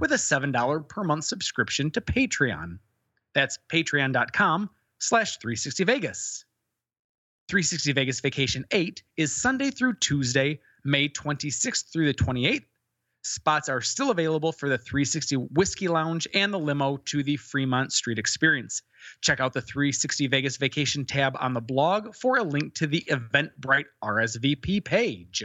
with a $7 per month subscription to Patreon. That's patreon.com slash 360 Vegas. 360 Vegas Vacation 8 is Sunday through Tuesday, May 26th through the 28th. Spots are still available for the 360 Whiskey Lounge and the limo to the Fremont Street Experience. Check out the 360 Vegas Vacation tab on the blog for a link to the Eventbrite RSVP page.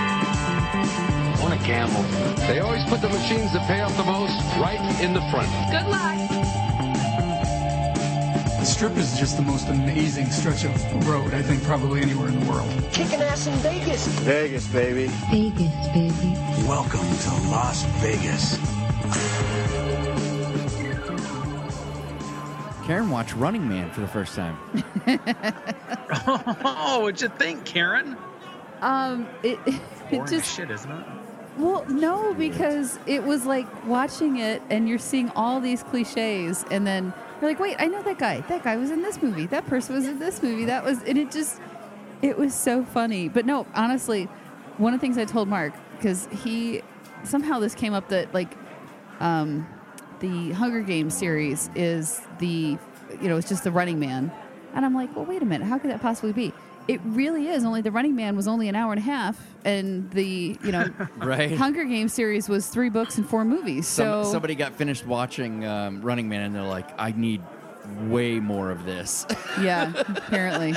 Want a camel? They always put the machines that pay off the most right in the front. Good luck. The strip is just the most amazing stretch of road, I think, probably anywhere in the world. Kicking ass in Vegas. Vegas, baby. Vegas, baby. Welcome to Las Vegas. Karen watched Running Man for the first time. Oh, what'd you think, Karen? Um, it, it Boring just shit, isn't it? Well, no, because it was like watching it, and you're seeing all these cliches, and then you're like, wait, I know that guy. That guy was in this movie. That person was in this movie. That was, and it just, it was so funny. But no, honestly, one of the things I told Mark because he somehow this came up that like, um, the Hunger Games series is the, you know, it's just the Running Man, and I'm like, well, wait a minute, how could that possibly be? It really is. Only the Running Man was only an hour and a half, and the you know Right. Hunger Games series was three books and four movies. Some, So somebody got finished watching um, Running Man and they're like, I need way more of this. yeah, apparently,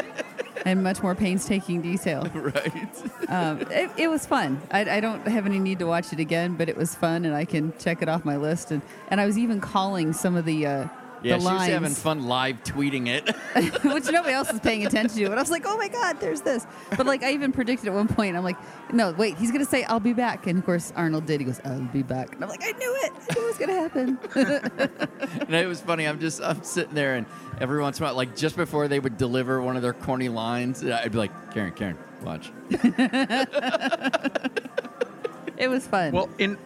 and much more painstaking detail. right. Um, it, it was fun. I, I don't have any need to watch it again, but it was fun, and I can check it off my list. And, and I was even calling some of the uh, Yeah, the she was lines, having fun live tweeting it. which nobody else is paying attention to. And I was like, oh my god, there's this. But like I even predicted at one point, I'm like, no, wait, he's gonna say I'll be back, and of course Arnold did. He goes, I'll be back, and I'm like, I knew it. I knew it was gonna happen. and it was funny. I'm just I'm sitting there, and every once in a while, like just before they would deliver one of their corny lines, uh, I'd be like, Karen, Karen, watch. it was fun. Well, in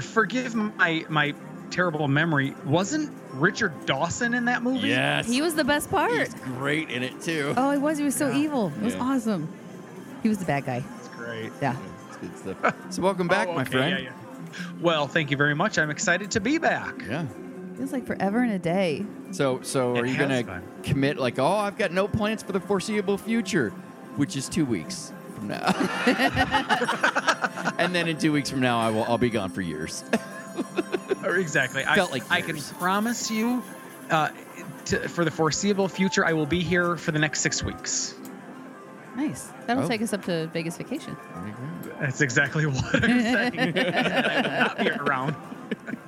forgive my my terrible memory, wasn't Richard Dawson in that movie? Yes, he was the best part. He's great in it too. Oh, he was. He was so evil. It was Yeah. awesome. He was the bad guy. That's great. Yeah. It's good stuff. So welcome back, Oh, my okay, friend. yeah, yeah. Well, thank you very much. I'm excited to be back. yeah. Feels like forever and a day. So, so are It you has gonna been. commit like, oh, I've got no plans for the foreseeable future, which is two weeks from now, and then in two weeks from now, I will I'll be gone for years. Or exactly. Felt I, like I can promise you, uh, to, for the foreseeable future, I will be here for the next six weeks. Nice. That'll Oh. take us up to Vegas vacation. That's exactly what I'm saying. I will not be around.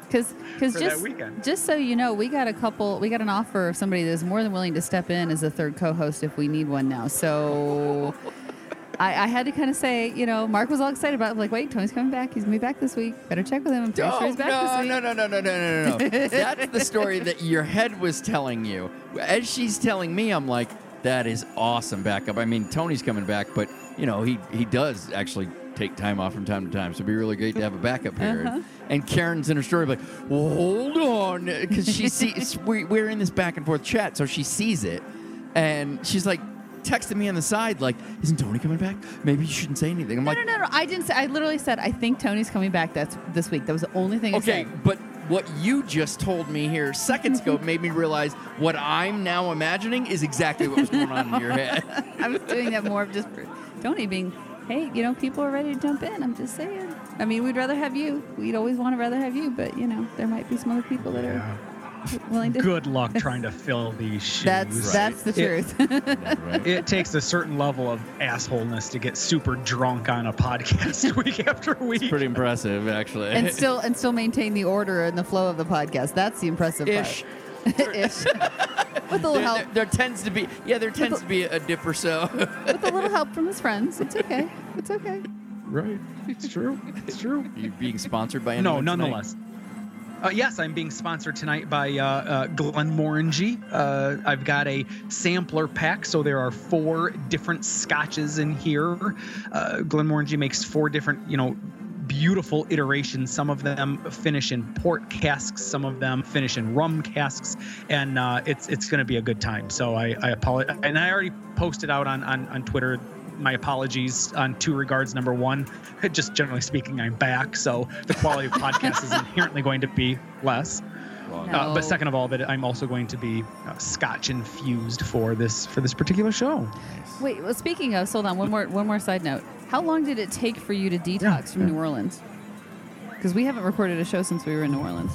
Because For that just weekend. just so you know, we got a couple. We got an offer of somebody that's more than willing to step in as a third co-host if we need one now. So. I, I had to kind of say, you know, Mark was all excited about it. like, wait, Tony's coming back. He's gonna be back this week. Better check with him. I'm pretty No, sure he's back no, this week. no, no, no, no, no, no, no, no. That's the story that your head was telling you. As she's telling me, I'm like, that is awesome backup. I mean, Tony's coming back, but you know, he he does actually take time off from time to time, so it'd be really great to have a backup here. Uh-huh. And Karen's in her story like, well, hold on, because she sees we, we're in this back and forth chat, so she sees it, and she's like texting me on the side like, isn't Tony coming back? Maybe you shouldn't say anything. I'm No, like, no, no, no. I didn't say. I literally said I think Tony's coming back. That's this week. That was the only thing I said. Okay, but what you just told me here seconds ago made me realize what I'm now imagining is exactly what was going on in your head. I was doing that more of just for Tony being, hey, you know, people are ready to jump in. I'm just saying. I mean, we'd rather have you. We'd always want to rather have you, but you know, there might be some other people that are willing to. Good luck trying to fill these shoes. That's that's the It- truth. It takes a certain level of assholeness to get super drunk on a podcast week after week. Pretty impressive, actually. and still and still maintain the order and the flow of the podcast. That's the impressive Ish. part. Ish. With a little there, help, there, there tends to be yeah, there tends to be a dip or so. with a little help from his friends. It's okay. It's okay. Right. It's true. It's true. you being sponsored by No, nonetheless. tonight? Uh, yes, I'm being sponsored tonight by uh, uh, Glenmorangie. Uh, I've got a sampler pack, so there are four different scotches in here. Uh, Glenmorangie makes four different, you know, beautiful iterations. Some of them finish in port casks, some of them finish in rum casks, and uh, it's it's going to be a good time. So I, I apologize, and I already posted out on on, on Twitter. My apologies on two regards. Number one, just generally speaking, I'm back, so the quality of podcast is inherently going to be less. Uh, but second of all, that I'm also going to be uh, Scotch infused for this for this particular show. Wait. Well, speaking of, hold on. One more one more side note. How long did it take for you to detox from New Orleans? Because we haven't recorded a show since we were in New Orleans.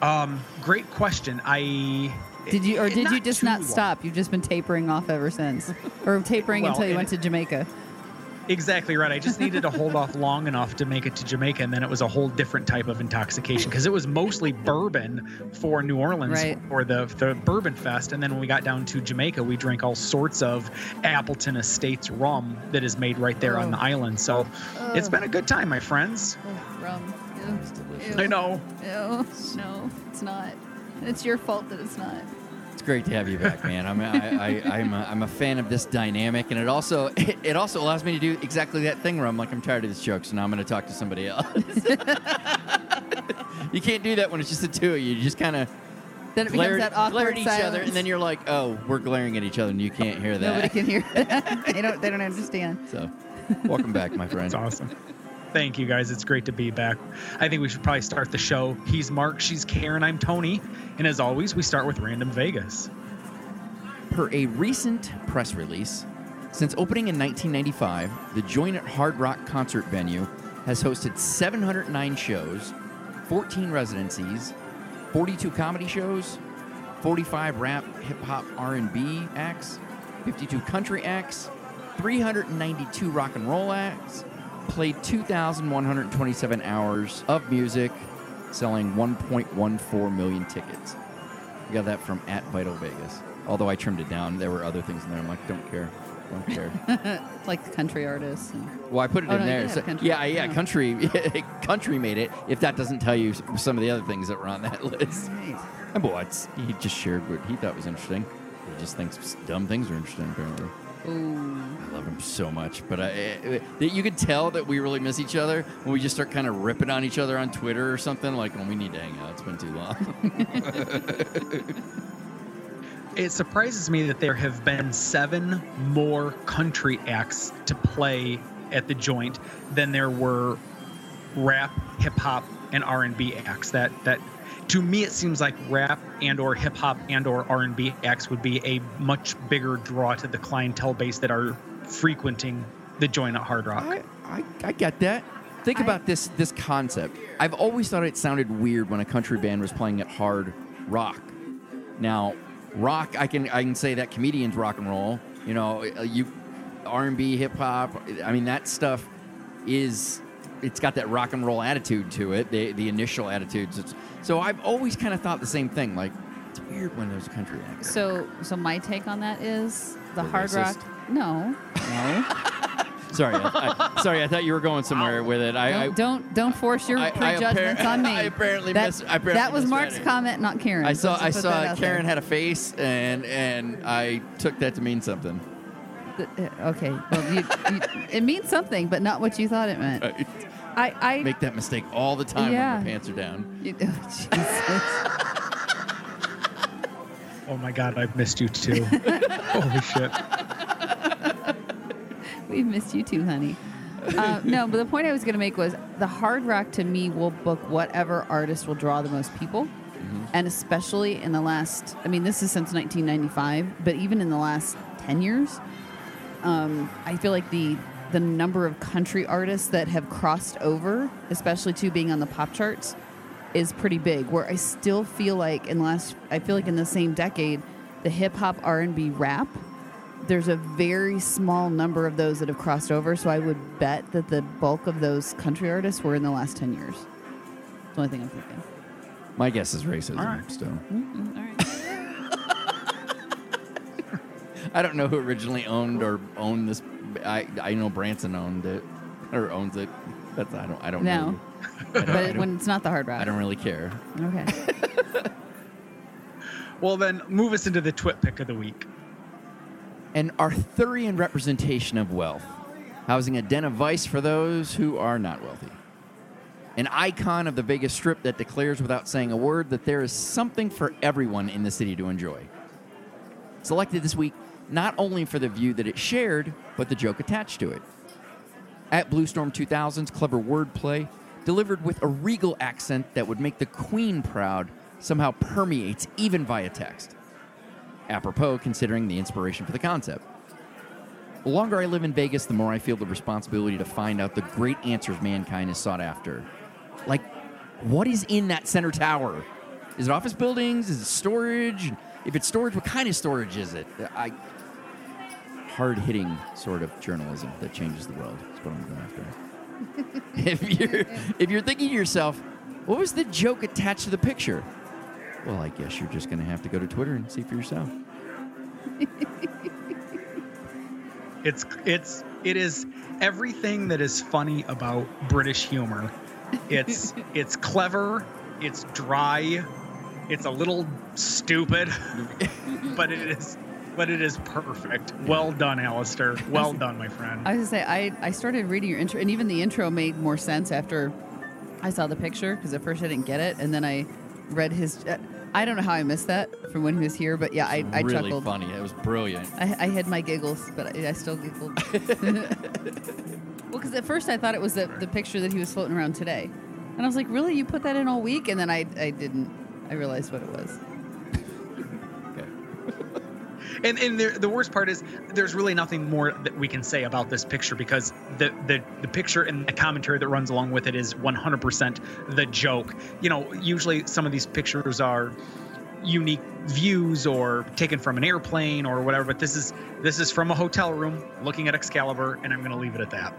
Um, great question. I Did you, or did you just not long. stop? You've just been tapering off ever since, or tapering Well, until you went to Jamaica. Exactly right. I just needed to hold off long enough to make it to Jamaica, and then it was a whole different type of intoxication because it was mostly bourbon for New Orleans Right. for the the Bourbon Fest, and then when we got down to Jamaica, we drank all sorts of Appleton Estates rum that is made right there on Oh. the island. So it's oh. been a good time, my friends. Oh, rum. Ew. I know. Ew. No, it's not. It's your fault that it's not. It's great to have you back, man. I'm I, I, I'm a, I'm a fan of this dynamic, and it also it, it also allows me to do exactly that thing where I'm like I'm tired of this joke, so now I'm going to talk to somebody else. you can't do that when it's just the two of you. You just kind of Then it glare, becomes that awkward glare at each silence. other, and then you're like, oh, we're glaring at each other, and you can't hear that. Nobody can hear. they don't. They don't understand. So, welcome back, my friend. It's awesome. Thank you guys. It's great to be back. I think we should probably start the show. He's Mark, she's Karen, I'm Tony. And as always, we start with Random Vegas. Per a recent press release, since opening in 1995, the Joint at Hard Rock concert venue has hosted 709 shows, 14 residencies, 42 comedy shows, 45 rap, hip hop, R&B acts, 52 country acts, 392 rock and roll acts, played 2,127 hours of music, selling 1.14 million tickets. We got that from at Vital Vegas. Although I trimmed it down, there were other things in there. I'm like, don't care, don't care. Like country artists. And well, I put it Oh, in no, there. So, yeah, yeah, Oh. country, country made it. If that doesn't tell you some of the other things that were on that list, Right. and boy, he just shared what he thought was interesting. He just thinks dumb things are interesting. Apparently, Ooh. I love him so much. But I, eh, that you could tell that we really miss each other when we just start kind of ripping on each other on Twitter or something. Like, when we need to hang out. It's been too long. It surprises me that there have been seven more country acts to play at the joint than there were rap, hip hop, and R and B acts. That that to me it seems like rap and or hip hop and or R and B acts would be a much bigger draw to the clientele base that are frequenting the joint at Hard Rock. I, I, I get that. Think I- about this this concept. I've always thought it sounded weird when a country band was playing at hard rock. Now, rock, I can I can say that comedians rock and roll. You know, uh, you R and B, hip hop. I mean, that stuff is it's got that rock and roll attitude to it. The the initial attitudes. It's, so I've always kind of thought the same thing. Like it's weird when there's a country act. So, so my take on that is the We're hard racist. rock. No, no. Sorry, I, I, sorry. I thought you were going somewhere with it. I, don't, don't don't force your I- prejudgments appar- on me. I apparently that, mis- I apparently that was Mark's it. comment, not Karen. I saw I saw Karen there. had a face and and I took that to mean something. Th- uh, Okay, well, you, you, it means something, but not what you thought it meant. I I, I make that mistake all the time Yeah. when my pants are down. you- oh, Jesus. Oh my god, I've missed you too. Holy shit. We've missed you too, honey. Uh, no, but the point I was going to make was the hard rock to me will book whatever artist will draw the most people. And especially in the last, I mean, this is since 1995, but even in the last 10 years, um, I feel like the the number of country artists that have crossed over, especially to being on the pop charts, is pretty big. Where I still feel like in last, I feel like in the same decade, the hip hop, R and B, rap, there's a very small number of those that have crossed over. So I would bet that the bulk of those country artists were in the last ten years. That's the only thing I'm thinking. My guess is racism. All right. Still, Mm, all right. I don't know who originally owned or owned this. I I know Branson owned it or owns it. That's I don't I don't No. really- I don't, but I it, don't- when it's not the hard rock. I don't really care. Okay. Well, then move us into the twit pick of the week. An Arthurian representation of wealth, housing a den of vice for those who are not wealthy. An icon of the Vegas Strip that declares without saying a word that there is something for everyone in the city to enjoy. Selected this week not only for the view that it shared, but the joke attached to it. At Blue Storm 2000's clever wordplay, delivered with a regal accent that would make the Queen proud, somehow permeates even via text apropos considering the inspiration for the concept. The longer I live in Vegas, the more I feel the responsibility to find out the great answers mankind is sought after. Like, what is in that center tower? Is it office buildings? Is it storage? If it's storage, what kind of storage is it? I hard hitting sort of journalism that changes the world is what I'm going after. if you're if you're thinking to yourself, what was the joke attached to the picture? Well, I guess you're just going to have to go to Twitter and see for yourself. It's it's it is everything that is funny about British humor. It's it's clever, it's dry, it's a little stupid, but it is but it is perfect. Well done, Alistair. Well done, my friend. I was gonna say I, I started reading your intro, and even the intro made more sense after I saw the picture because at first I didn't get it, and then I read his. Uh, I don't know how I missed that from when he was here, but yeah, I, I really chuckled. funny. It was brilliant. I, I had my giggles, but I, I still giggled. well, because at first I thought it was the, the picture that he was floating around today, and I was like, "Really? You put that in all week?" And then I I didn't. I realized what it was. And and the, the worst part is there's really nothing more that we can say about this picture because the the, the picture and the commentary that runs along with it is 100% the joke. You know, usually some of these pictures are unique views or taken from an airplane or whatever, but this is this is from a hotel room looking at Excalibur and I'm going to leave it at that.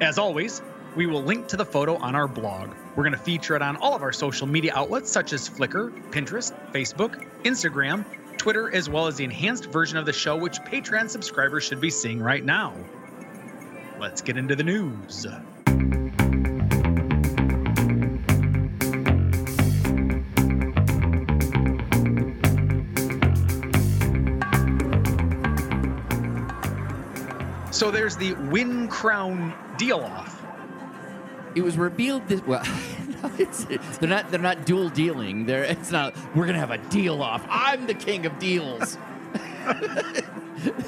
As always, we will link to the photo on our blog. We're going to feature it on all of our social media outlets such as Flickr, Pinterest, Facebook, Instagram, Twitter, as well as the enhanced version of the show, which Patreon subscribers should be seeing right now. Let's get into the news. So there's the Wynn Crown deal off. It was revealed this well. It's, they're not. They're not dual dealing. They're. It's not. We're gonna have a deal off. I'm the king of deals.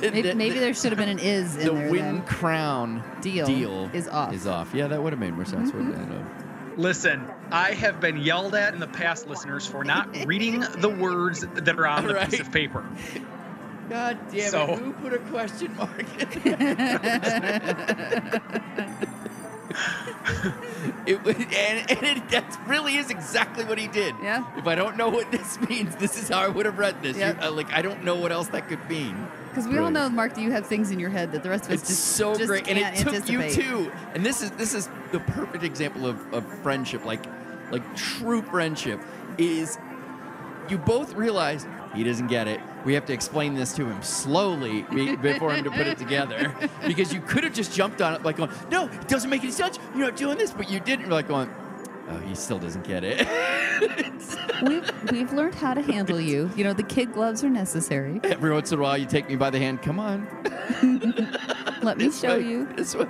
Maybe, The- maybe there should have been an "is" in the there. win then. crown Deal deal is off. Is off. Yeah, that would have made more sense. wouldn't Mm-hmm. it? Listen, I have been yelled at in the past, listeners, for not reading the words that are on the piece of paper. God damn So- it! Who put a question mark? It and, and it, that really is exactly what he did. Yeah. If I don't know what this means, this is how I would have read this. You- Yep. uh, like I don't know what else that could mean. Because we all know, Mark, that you have things in your head that the rest of us It's just so just great, and it took anticipate. you too. And this is this is the perfect example of, of friendship, like like true friendship. Is you both realize he doesn't get it. We have to explain this to him slowly be- before him to put it together. Because you could have just jumped on it, like going, "No, it doesn't make any sense. You're not doing this," but you didn't. You're like going, "Oh, he still doesn't get it." we've, we've learned how to handle you. You know, the kid gloves are necessary. Every once in a while, you take me by the hand. Come on. Let me show way, you. This way.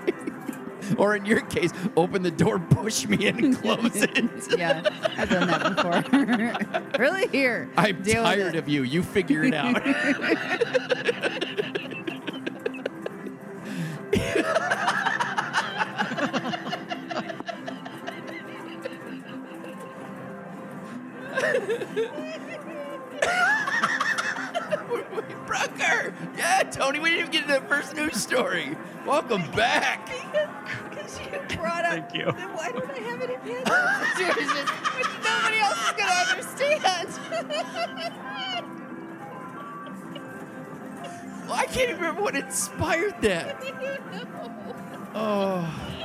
Or in your case, open the door, push me in, and close it. yeah, I've done that before. really? Here. I'm deal tired of you. You figure it out. Brucker! Yeah, Tony, we didn't even get to the first news story. Welcome back. Because you brought up. Thank you. the Why don't I have any pants? situation, which nobody else is going to understand. Well, I can't even remember what inspired that. Oh.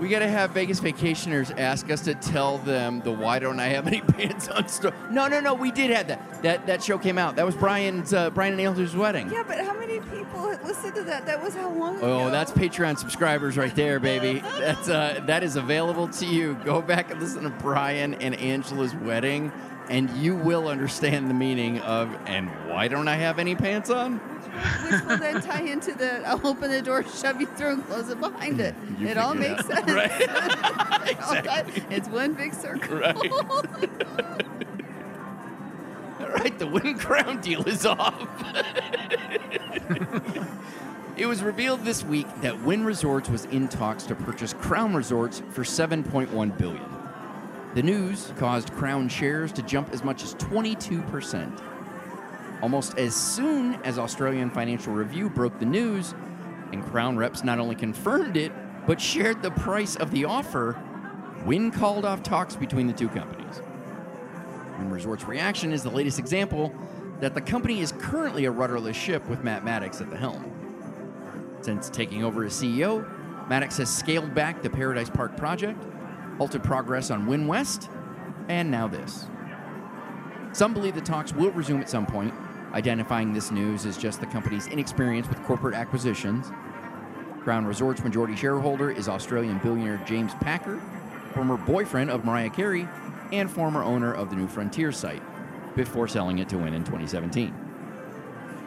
We gotta have Vegas vacationers ask us to tell them the "Why don't I have any pants on?" story. No, no, no. We did have that. That that show came out. That was Brian's uh, Brian and Andrew's wedding. yeah, but how many people had listened to that? That was how long ago? Oh, that's Patreon subscribers right there, baby. That's uh, that is available to you. Go back and listen to Brian and Angela's wedding, and you will understand the meaning of "And why don't I have any pants on?" Which will then tie into the I'll open the door, shove you through, and close it behind it. You it all makes it sense. Right. That- it's one big circle. Right. All right, the Wynn Crown deal is off. it was revealed this week that Wynn Resorts was in talks to purchase Crown Resorts for 7.1 billion. The news caused Crown shares to jump as much as 22%. Almost as soon as Australian Financial Review broke the news, and Crown reps not only confirmed it, but shared the price of the offer, Wynn called off talks between the two companies. Wynn Resorts' reaction is the latest example that the company is currently a rudderless ship with Matt Maddox at the helm. Since taking over as CEO, Maddox has scaled back the Paradise Park project, halted progress on Wynn West, and now this. Some believe the talks will resume at some point, identifying this news as just the company's inexperience with corporate acquisitions. Crown Resorts majority shareholder is Australian billionaire James Packer, former boyfriend of Mariah Carey and former owner of the New Frontier site, before selling it to Wynn in 2017.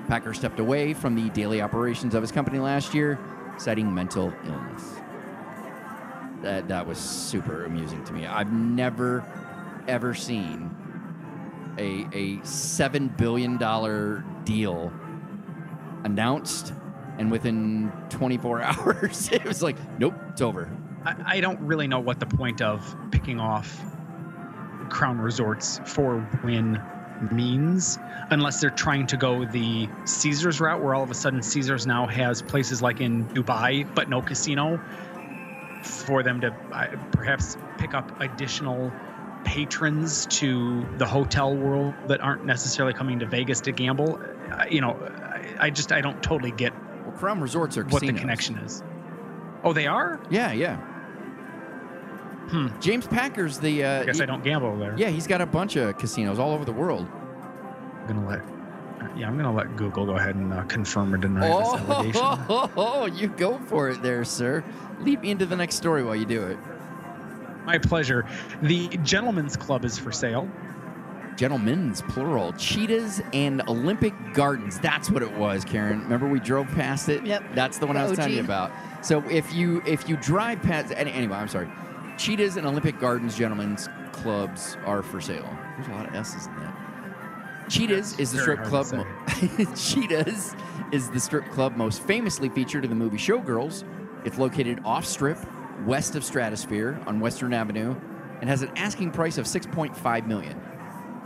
Packer stepped away from the daily operations of his company last year, citing mental illness. That, that was super amusing to me. I've never, ever seen a, a $7 billion deal announced, and within 24 hours, it was like, nope, it's over. I, I don't really know what the point of picking off Crown Resorts for Wynn means, unless they're trying to go the Caesars route, where all of a sudden Caesars now has places like in Dubai, but no casino, for them to uh, perhaps pick up additional patrons to the hotel world that aren't necessarily coming to Vegas to gamble. Uh, you know, I, I just I don't totally get Well, Crown Resorts are what the connection is. Oh, they are. Yeah, yeah. Hmm. James Packer's the. Uh, I guess he- I don't gamble there. Yeah, he's got a bunch of casinos all over the world. I'm gonna let. Yeah, I'm gonna let Google go ahead and uh, confirm or deny this allegation. Oh, you go for it there, sir. Lead me into the next story while you do it. My pleasure. The Gentlemen's Club is for sale. Gentlemen's plural, cheetahs and Olympic Gardens. That's what it was, Karen. Remember we drove past it? Yep. That's the one The I was telling you about. So if you if you drive past any- anyway, I'm sorry. Cheetahs and Olympic Gardens Gentlemen's Clubs are for sale. There's a lot of S's in that. Cheetahs is the strip club. Mo- Cheetahs is the strip club most famously featured in the movie Showgirls. It's located off strip, west of Stratosphere on Western Avenue, and has an asking price of 6.5 million.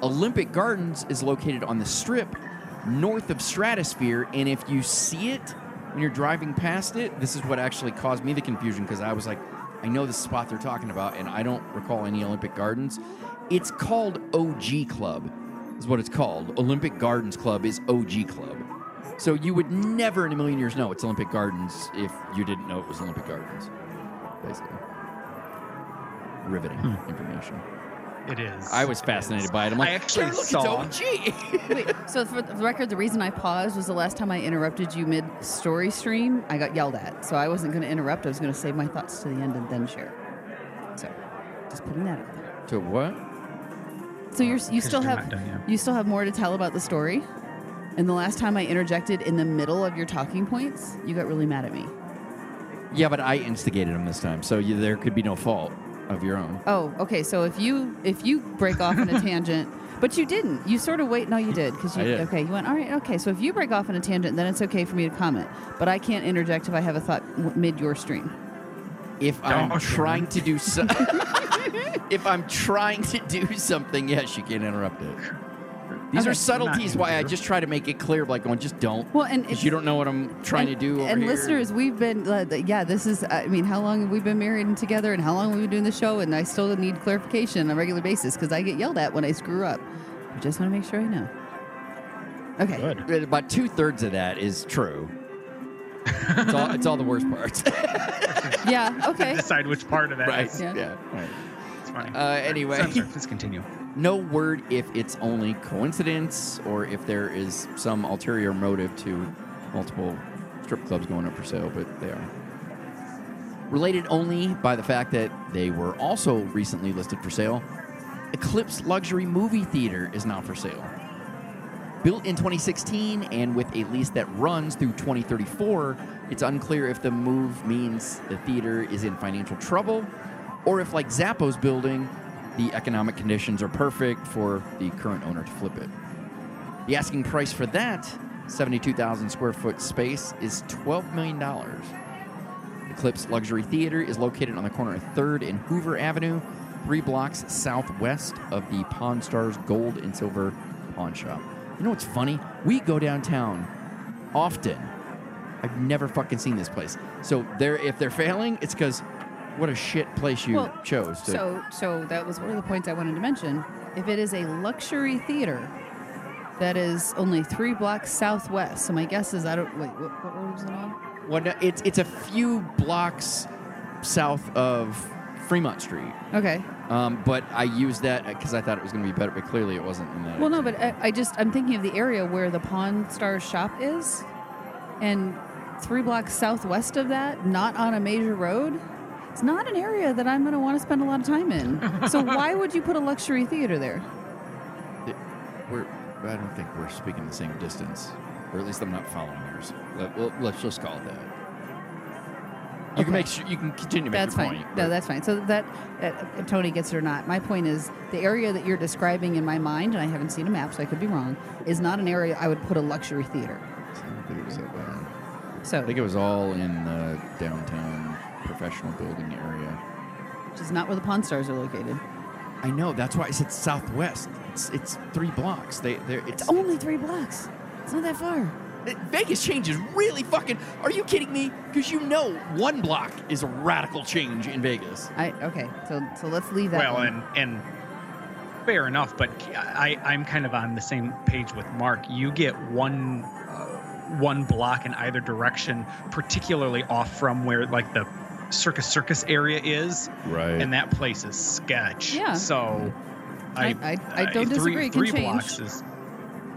Olympic Gardens is located on the strip north of Stratosphere, and if you see it when you're driving past it, this is what actually caused me the confusion because I was like, I know the spot they're talking about, and I don't recall any Olympic Gardens. It's called OG Club, is what it's called. Olympic Gardens Club is OG Club. So you would never in a million years know it's Olympic Gardens if you didn't know it was Olympic Gardens, basically. Riveting hmm. information. It is. I was fascinated is. by it. I'm like, I actually "Karen, look, saw. it's Wait, so for the record, the reason I paused was the last time I interrupted you mid story stream, I got yelled at. So I wasn't going to interrupt. I was going to save my thoughts to the end and then share. So just putting that out there. to what? So you're, you 'Cause still you're have done yet. you still have more to tell about the story. And the last time I interjected in the middle of your talking points, you got really mad at me. Yeah, but I instigated him this time, so you, there could be no fault of your own. Oh, okay. So if you if you break off in a tangent, but you didn't, you sort of wait. No, you did because you I did. okay. You went all right. Okay, so if you break off in a tangent, then it's okay for me to comment, but I can't interject if I have a thought w- mid your stream. If I'm Don't. trying to do so, if I'm trying to do something, yes, you can interrupt it. These Okay. are subtleties. Why I just try to make it clear, like going, just don't. Well, and because you don't know what I'm trying and, to do. Over and here. listeners, we've been, uh, yeah, this is, I mean, how long have we been married and together and how long have we been doing the show? And I still need clarification on a regular basis because I get yelled at when I screw up. I just want to make sure I know. Okay. Good. about two thirds of that is true. it's, all, it's all the worst parts. Yeah, okay. Decide which part of that right. is. Yeah. Yeah. Right. Funny. Uh, anyway. Sorry, please continue. No word if it's only coincidence or if there is some ulterior motive to multiple strip clubs going up for sale, but they are. Related only by the fact that they were also recently listed for sale, Eclipse Luxury Movie Theater is now for sale. Built in 2016 and with a lease that runs through 2034, it's unclear if the move means the theater is in financial trouble or if, like Zappos building, the economic conditions are perfect for the current owner to flip it. The asking price for that 72,000 square foot space is $12 million. Eclipse Luxury Theater is located on the corner of 3rd and Hoover Avenue, three blocks southwest of the Pawn Stars Gold and Silver Pawn Shop. You know what's funny? We go downtown often. I've never fucking seen this place. So they're if they're failing, it's because what a shit place you Well, chose. To, So, so that was one of the points I wanted to mention. If it is a luxury theater that is only three blocks southwest, so my guess is I don't wait. What, what road was it on? Well, no, it's it's a few blocks south of Fremont Street. Okay. Um, but I used that because I thought it was going to be better, but clearly it wasn't. In that Well, no, but I, I just I'm thinking of the area where the Pawn Stars shop is, and three blocks southwest of that, not on a major road. It's not an area that I'm going to want to spend a lot of time in. so why would you put a luxury theater there? It- we're, I don't think we're speaking the same distance, or at least I'm not following yours. Let, well, let's just call it that. You can make sure you can continue to make That's your fine. point. No, that's fine. So that uh, uh, Tony gets it or not. My point is the area that you're describing in my mind, and I haven't seen a map, so I could be wrong, is not an area I would put a luxury theater. I don't think it was that bad. Uh, so, I think it was all in the downtown professional building area. which is not where the Pawn Stars are located. I know. That's why I said southwest. It's it's three blocks. They they it's It's only three blocks. It's not that far. Vegas changes really fucking. Are you kidding me? Because you know one block is a radical change in Vegas. I okay. So so let's leave that. well, one. and and fair enough, but I I'm kind of on the same page with Mark. You get one uh, one block in either direction, particularly off from where like the Circus Circus area is, Right. and that place is sketch. Yeah. So. I- I- I don't three- disagree. It can Three change. blocks is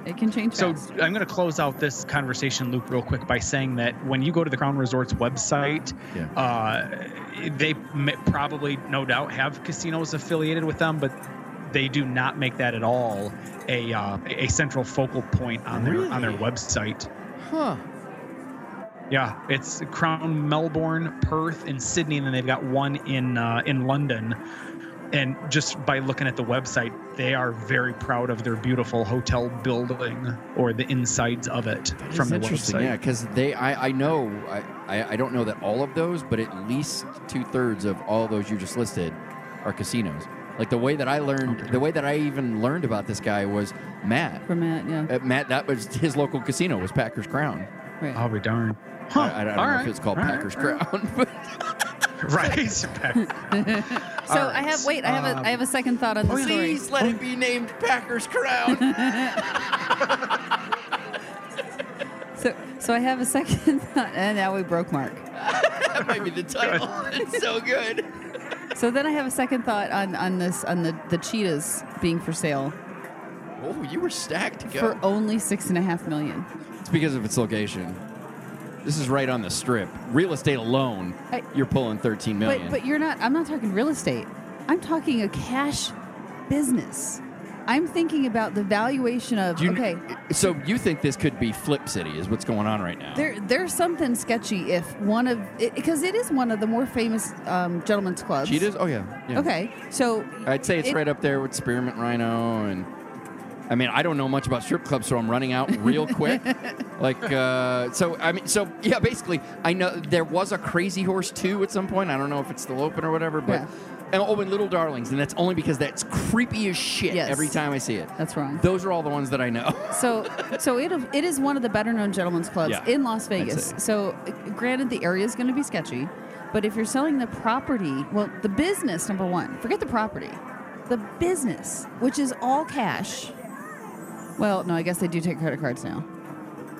it can change So fast. I'm going to close out this conversation loop real quick by saying that when you go to the Crown Resorts website, Yeah. uh, they probably, no doubt, have casinos affiliated with them, but they do not make that at all a uh, a central focal point on their on their website. Huh. Yeah, it's Crown Melbourne, Perth, and Sydney, and then they've got one in uh, in London. And just by looking at the website, they are very proud of their beautiful hotel building or the insides of it That from the interesting, website. yeah, because they, I, I know, I, I, I don't know that all of those, but at least two thirds of all those you just listed are casinos. Like the way that I learned, Okay. the way that I even learned about this guy was Matt. For Matt, yeah. Uh, Matt, that was his local casino was Packers Crown. Right. I'll be darned. Huh, I, I don't all know if it's called all right, Packers all right. Crown, but Right. so all I have wait. I have a um, I have a second thought on the story. please let it be named Packers Crown. So so I have a second thought, and now we broke Mark. that might be the title. it's so good. So then I have a second thought on on this on the the cheetahs being for sale Oh, you were stacked to go. for only six and a half million. It's because of its location. This is right on the strip. Real estate alone, I- you're pulling 13 million. But but you're not. I'm not talking real estate. I'm talking a cash business. I'm thinking about the valuation of you- okay. So you think this could be Flip City? Is what's going on right now? There, there's something sketchy if one of because it is one of the more famous um, gentlemen's clubs. Cheetahs? Oh yeah. yeah. Okay, so I'd say it's It- right up there with Spearmint Rhino and I mean, I don't know much about strip clubs, so I'm running out real quick. like, uh, so I mean, so yeah, basically, I know there was a Crazy Horse too at some point. I don't know if it's still open or whatever, but Yeah. and, oh, and Little Darlings, and that's only because that's creepy as shit Yes. every time I see it. That's wrong. Those are all the ones that I know. So, so it it is one of the better known gentlemen's clubs Yeah, in Las Vegas. So, granted, the area is going to be sketchy, but if you're selling the property, well, the business number one, forget the property, the business, which is all cash. Well, no, I guess they do take credit cards now.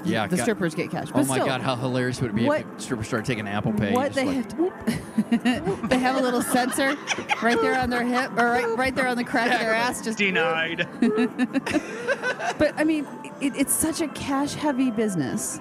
Yeah, the God- strippers get cash. But Oh But my still, god, how hilarious would it be What- if strippers started taking Apple Pay? What they like- have, they have a little sensor right there on their hip, or right, right there on the crack of their ass. Just Denied. But I mean, it, it's such a cash heavy business.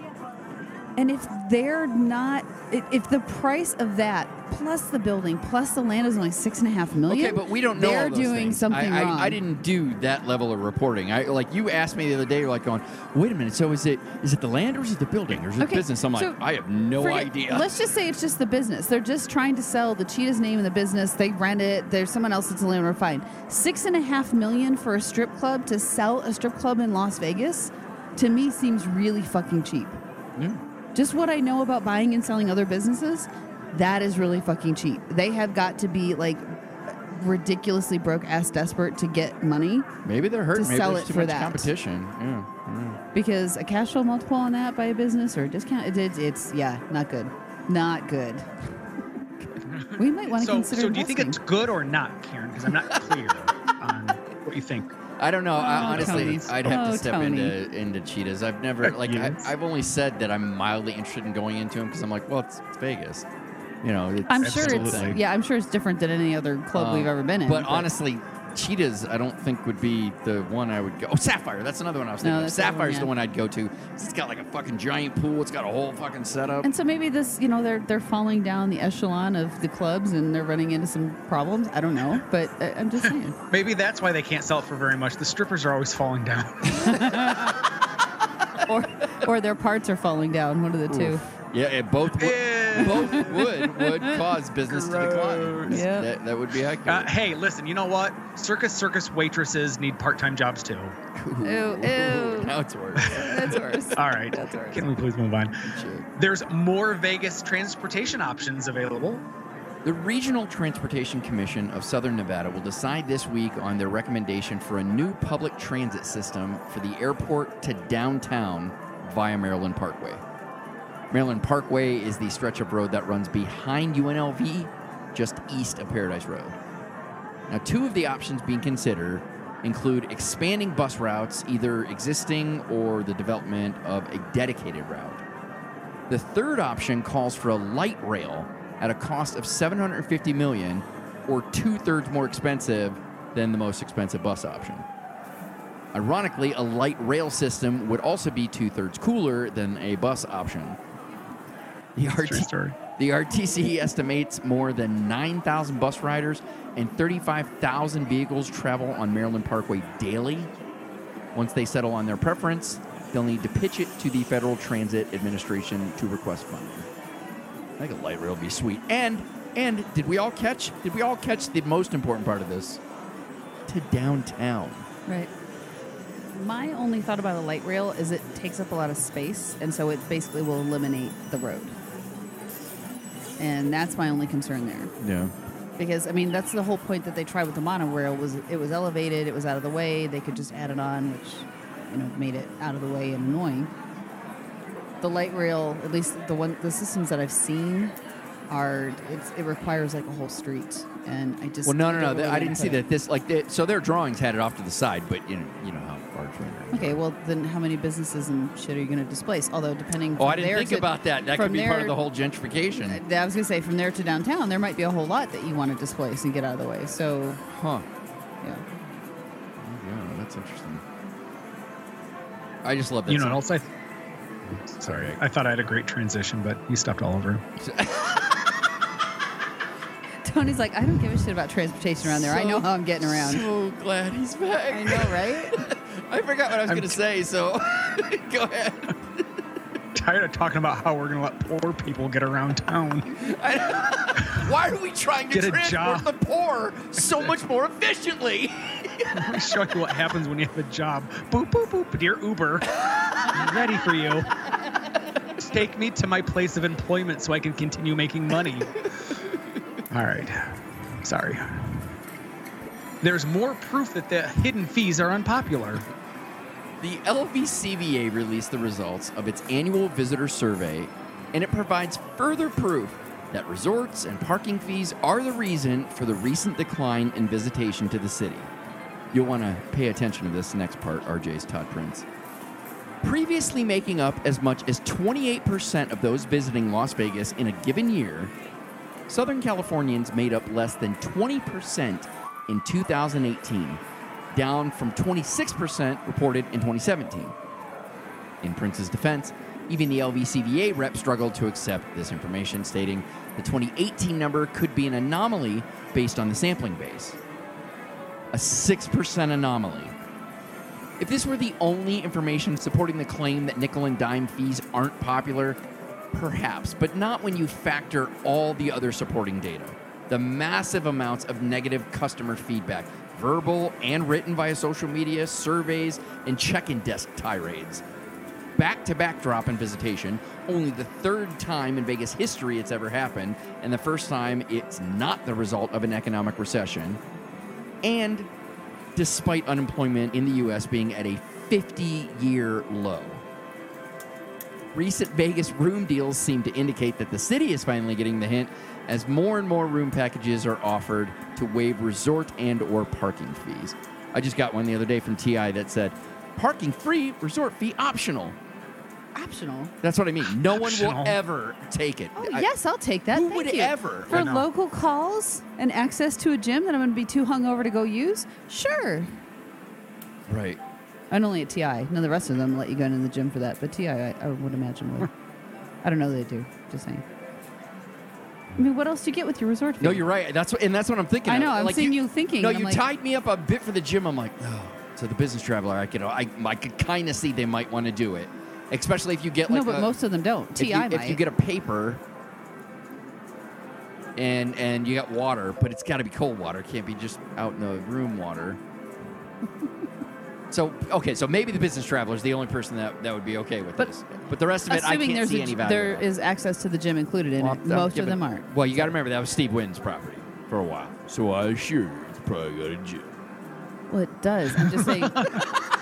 And if they're not, if the price of that plus the building plus the land is only six and a half million, Okay, but we don't know. They're doing things. something I, I, wrong. I didn't do that level of reporting. I like you asked me the other day. You're like going, wait a minute. So is it is it the land or is it the building or is it Okay, the business? I'm like, I have no Forget- idea. Let's just say it's just the business. They're just trying to sell the Cheetah's name in the business. They rent it. There's someone else that's a landlord. Fine. Six and a half million for a strip club to sell a strip club in Las Vegas, to me seems really fucking cheap. Hmm. Just what I know about buying and selling other businesses, that is really fucking cheap. They have got to be like ridiculously broke ass desperate to get money Maybe they're hurting. to Maybe sell it too for much that. competition. Yeah. yeah. because a cash flow multiple on that by a business or a discount, it, it's, it's yeah, not good, not good. We might want to So, consider. so do you think it's good or not, Karen? Because I'm not clear on what you think. I don't know. I, Oh, honestly, Tony. I'd have Oh, to step Tony. into into cheetahs. I've never like I, Yes. I've only said that I'm mildly interested in going into them because I'm like, well, it's, it's Vegas. You know, it's, I'm sure it's Absolutely. yeah, I'm sure it's different than any other club Um, we've ever been in. But honestly, cheetahs, I don't think would be the one I would go. Oh, Sapphire, that's another one I was No, thinking. of. that's the one, Sapphire's yeah. the one I'd go to. It's got like a fucking giant pool. It's got a whole fucking setup. and so maybe this, you know, they're they're falling down the echelon of the clubs and they're running into some problems. I don't know, but uh, I'm just saying. Maybe that's why they can't sell it for very much. The strippers are always falling down. or or their parts are falling down. One of the two. Yeah, both would, Eh. Both would would cause business to decline. Yeah. That, that would be accurate. Uh, hey, listen, you know what? Circus circus waitresses need part-time jobs too. Ew, ew. Now it's worse. That's worse. All right. That's worse. Can we please move on? Shit. There's more Vegas transportation options available. The Regional Transportation Commission of Southern Nevada will decide this week on their recommendation for a new public transit system for the airport to downtown via Maryland Parkway. Maryland Parkway is the stretch of road that runs behind UNLV, just east of Paradise Road. Now, two of the options being considered include expanding bus routes, either existing or the development of a dedicated route. The third option calls for a light rail at a cost of 750 million, or two-thirds more expensive than the most expensive bus option. Ironically, a light rail system would also be two-thirds cooler than a bus option. The, True RT- story. the RTC estimates more than 9,000 bus riders and 35,000 vehicles travel on Maryland Parkway daily. Once they settle on their preference, they'll need to pitch it to the Federal Transit Administration to request funding. I think a light rail would be sweet. And and did we all catch? Did we all catch the most important part of this? To downtown. Right. My only thought about a light rail is it takes up a lot of space, and so it basically will eliminate the road. And that's my only concern there. Yeah. Because I mean, that's the whole point that they tried with the monorail was it was elevated, it was out of the way. They could just add it on, which you know made it out of the way and annoying. The light rail, at least the one the systems that I've seen, are it's, it requires like a whole street, and I just Well, no, no, no. don't really I didn't see it- that. This like they, so their drawings had it off to the side, but you know, you know how far it's running. Okay, well then, how many businesses and shit are you going to displace? Although depending. Oh, I didn't think to- about that. That could be part of the whole gentrification. I was going to say from there to downtown, there might be a whole lot that you want to displace and get out of the way. So, Huh. yeah. Yeah, that's interesting. I just love that. You know what else I? Sorry, I thought I had a great transition, but you stepped all over. Tony's like, I don't give a shit about transportation around there. I know how I'm getting around. So glad he's back. I know, right? I forgot what I was going to say, so go ahead. Tired of talking about how we're gonna let poor people get around town. Why are we trying to Get a transport job. the poor so much more efficiently? Let me show you what happens when you have a job. Boop, boop, boop. Dear Uber, I'm ready for you. Take me to my place of employment so I can continue making money. All right. Sorry. There's more proof that the hidden fees are unpopular. The LVCVA released the results of its annual visitor survey, and it provides further proof that resorts and parking fees are the reason for the recent decline in visitation to the city. You'll want to pay attention to this next part, RJ's Todd Prince. Previously making up as much as 28% of those visiting Las Vegas in a given year, Southern Californians made up less than 20% in 2018, down from 26% reported in 2017. In Prince's defense, even the LVCVA rep struggled to accept this information, stating the 2018 number could be an anomaly based on the sampling base. A 6% anomaly. If this were the only information supporting the claim that nickel and dime fees aren't popular, perhaps, but not when you factor all the other supporting data. The massive amounts of negative customer feedback, verbal and written via social media, surveys, and check in desk tirades. Back to back drop in visitation, only the third time in Vegas history it's ever happened, and the first time it's not the result of an economic recession. And despite unemployment in the U.S. being at a 50 year low. Recent Vegas room deals seem to indicate that the city is finally getting the hint as more and more room packages are offered to waive resort and or parking fees. I just got one the other day from TI that said parking free, resort fee optional. Optional. That's what I mean. No one Optional. will ever take it. Oh I- yes, I'll take that. Who Thank would you. ever? for I know. local calls and access to a gym that I'm going to be too hungover to go use? Sure. Right. And only at TI. None of the rest of them let you go into the gym for that, but TI, I, I would imagine would. I don't know that they do. Just saying. I mean, what else do you get with your resort fee? No, you're right. That's what, and that's what I'm thinking. I of. know, I'm Like, seeing you thinking, No, I'm you like- tied me up a bit for the gym. I'm like, oh. So the business traveler, I could, I, I could kind of see they might want to do it, especially if you get like no, but a- most of them don't. if TI you, might. if you get a paper and and you got water, but it's got to be cold water. It can't be just out in the room water. so okay, so maybe the business traveler is the only person that, that would be okay with But this. But the rest of it, I can't there's see a, any value. there is access to the gym included in Well, it. Most of them aren't. Well, you got to remember that was Steve Wynn's property for a while, so I assure you it's probably got a gym Well, it does. I'm just saying.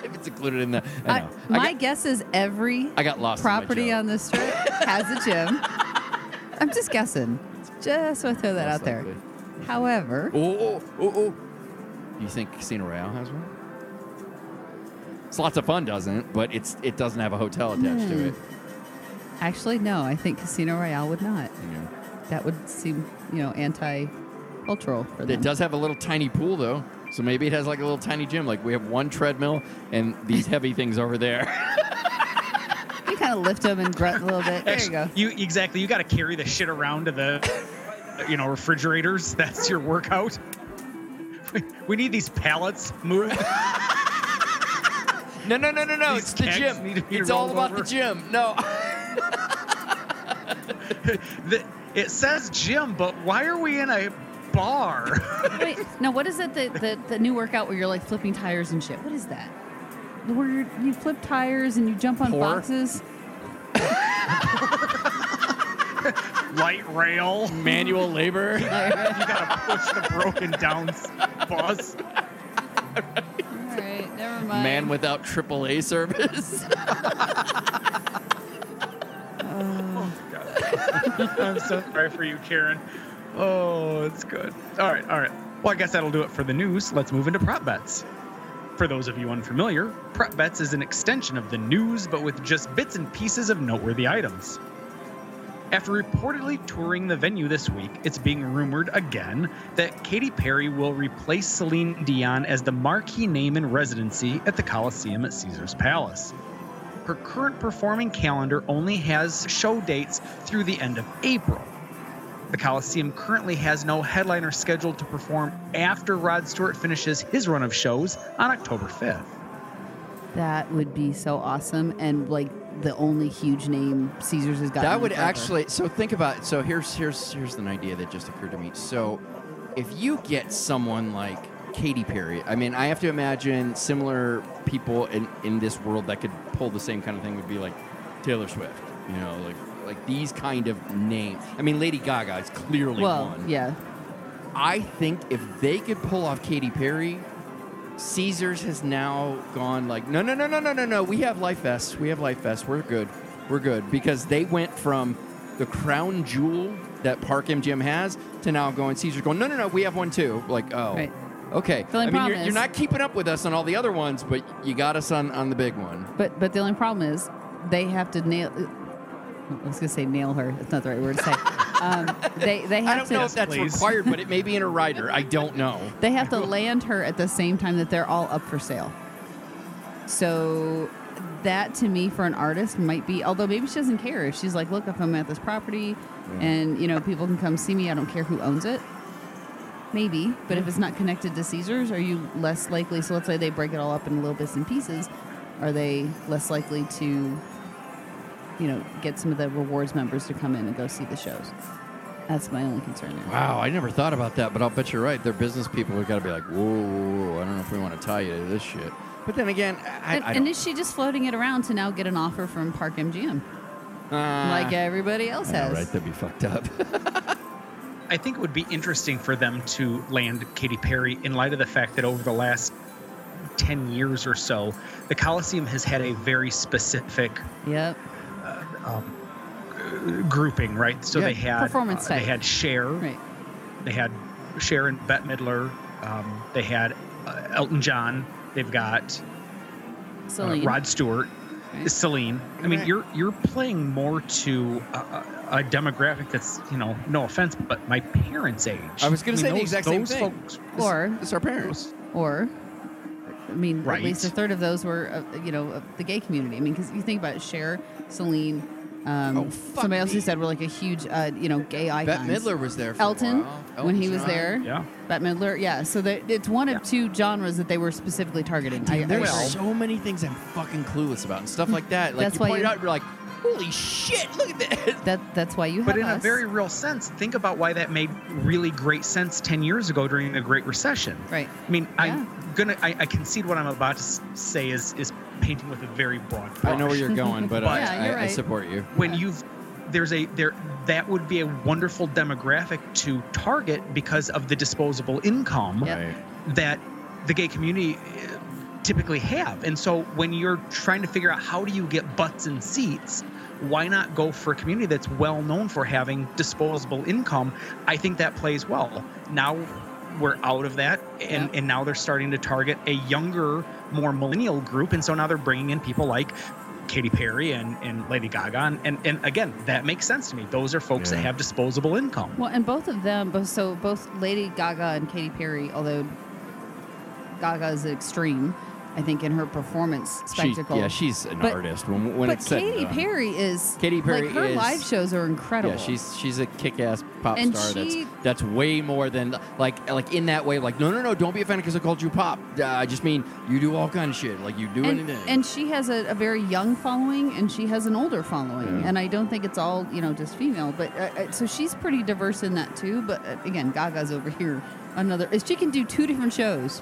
if it's included in the. I I, know. I my got- guess is every I got lost property on the strip has a gym. I'm just guessing. Just want to throw that Most out there. However, Oh, oh, oh, oh. You think Casino Royale has one? It's lots of fun, doesn't it? But it's it doesn't have a hotel attached to hmm. it. actually, no. I think Casino Royale would not. You know. That would seem, you know, anti-cultural for them. It does have a little tiny pool though, so maybe it has like a little tiny gym. Like we have one treadmill and these heavy things over there. You kind of lift them and grunt a little bit. There you go. You exactly. You got to carry the shit around to the, you know, refrigerators. That's your workout. We, we need these pallets moved. No, no, no, no, no. These It's the gym. need to be It's all about over. the gym. No. the, it says gym, but why are we in a bar? Wait, now what is it the, the the new workout where you're like flipping tires and shit? What is that? Where you- you flip tires and you jump on Pour? boxes? Light rail. Manual labor. You gotta push the broken down s- bus. All right, never mind. Man without AAA service. Oh, I'm so sorry for you, Karen. Oh, it's good. All right, all right. Well, I guess that'll do it for the news. Let's move into prop bets. For those of you unfamiliar, prop bets is an extension of the news, but with just bits and pieces of noteworthy items. After reportedly touring the venue this week, it's being rumored again that Katy Perry will replace Celine Dion as the marquee name in residency at the Coliseum at Caesar's Palace. Her current performing calendar only has show dates through the end of April. The Coliseum currently has no headliner scheduled to perform after Rod Stewart finishes his run of shows on October 5th. That would be so awesome, and like the only huge name Caesars has got. That would actually. So think about. So here's here's here's an idea that just occurred to me. So if you get someone like Katy Perry. I mean, I have to imagine similar people in, in this world that could pull the same kind of thing would be like Taylor Swift. You know, like like these kind of names. I mean, Lady Gaga is clearly well, one. yeah. I think if they could pull off Katy Perry, Caesars has now gone like, no, no, no, no, no, no, no. We have Life Vests. We have Life Vests. We're good. We're good because they went from the crown jewel that Park MGM has to now going Caesars going, no, no, no. We have one too. Like, oh, Right. okay. I mean, you're, you're not keeping up with us on all the other ones, but you got us on on the big one. But but the only problem is they have to nail. I was gonna say nail her. That's not the right word to say. Um, they they I have don't to know if that's please. required, but it may be in a rider. I don't know. they have to land her at the same time that they're all up for sale. So that to me for an artist might be although maybe she doesn't care if she's like look if i'm at this property and you know people can come see me i don't care who owns it maybe but if it's not connected to caesars are you less likely so let's say they break it all up in little bits and pieces are they less likely to you know get some of the rewards members to come in and go see the shows that's my only concern there Wow, I never thought about that, but I'll bet you're right. They're business people have got to be like, whoa, whoa, whoa, I don't know if we want to tie you to this shit. But then again, I, and, I and don't, is she just floating it around to now get an offer from park mgm uh, like everybody else I know, has right? That'd be fucked up. I think it would be interesting for them to land Katy Perry in light of the fact that over the last 10 years or so, the Coliseum has had a very specific yep um, uh, grouping, right? So Yeah. they had Performance uh, they had Cher, right they had Cher and Bette Midler, um, they had uh, Elton John, they've got uh, Rod Stewart, Right. Celine. I mean, Right. you're you're playing more to a, a, a demographic that's you know, no offense, but my parents' age. I was gonna mean, say the those- exact same thing. Folks, or it's our parents. or I mean, Right. at least a third of those were, uh, you know, of the gay community. I mean, because you think about it, Cher, Celine, um, Oh, fuck somebody else me. who said we're like a huge, uh, you know, gay icons. Bette Midler was there for Elton, a while. when he Elton was John. there. yeah. Bette Midler, yeah. So that it's one of two genres that they were specifically targeting. I, I There's agree. so many things I'm fucking clueless about and stuff like that. Like That's you why pointed you- out, you're like, holy shit, look at this. that that's why you have But in a very real sense, think about why that made really great sense 10 years ago during the Great Recession. right. I mean, Yeah. I'm gonna, I, I concede what I'm about to say is is painting with a very broad brush. I know where you're going, but I, Yeah, you're I, I right. support you. when you've there's a there that would be a wonderful demographic to target because of the disposable income Yep. Right. that the gay community uh, typically have. And so when you're trying to figure out how do you get butts and seats, why not go for a community that's well known for having disposable income? I think that plays well. Now we're out of that and, Yeah. and now they're starting to target a younger, more millennial group. And so now they're bringing in people like Katy Perry and, and Lady Gaga. And, and, and again, that makes sense to me. Those are folks that have disposable income. Well, and both of them, both so both Lady Gaga and Katy Perry, although Gaga is extreme, I think in her performance She, spectacle. yeah, she's an But- artist. When, when but it's Katy done. Perry is Katy Perry like her is- live shows are incredible. Yeah, she's she's a kick-ass pop And star. she- that's that's way more than like like in that way. Like no no no, don't be offended because I called you pop. Uh, I just mean you do all kind of shit. Like you do and, anything. and she has a, a very young following and she has an older following Yeah. and i don't think it's all you know just female but uh, uh, so she's pretty diverse in that too but uh, again gaga's over here another if she can do two different shows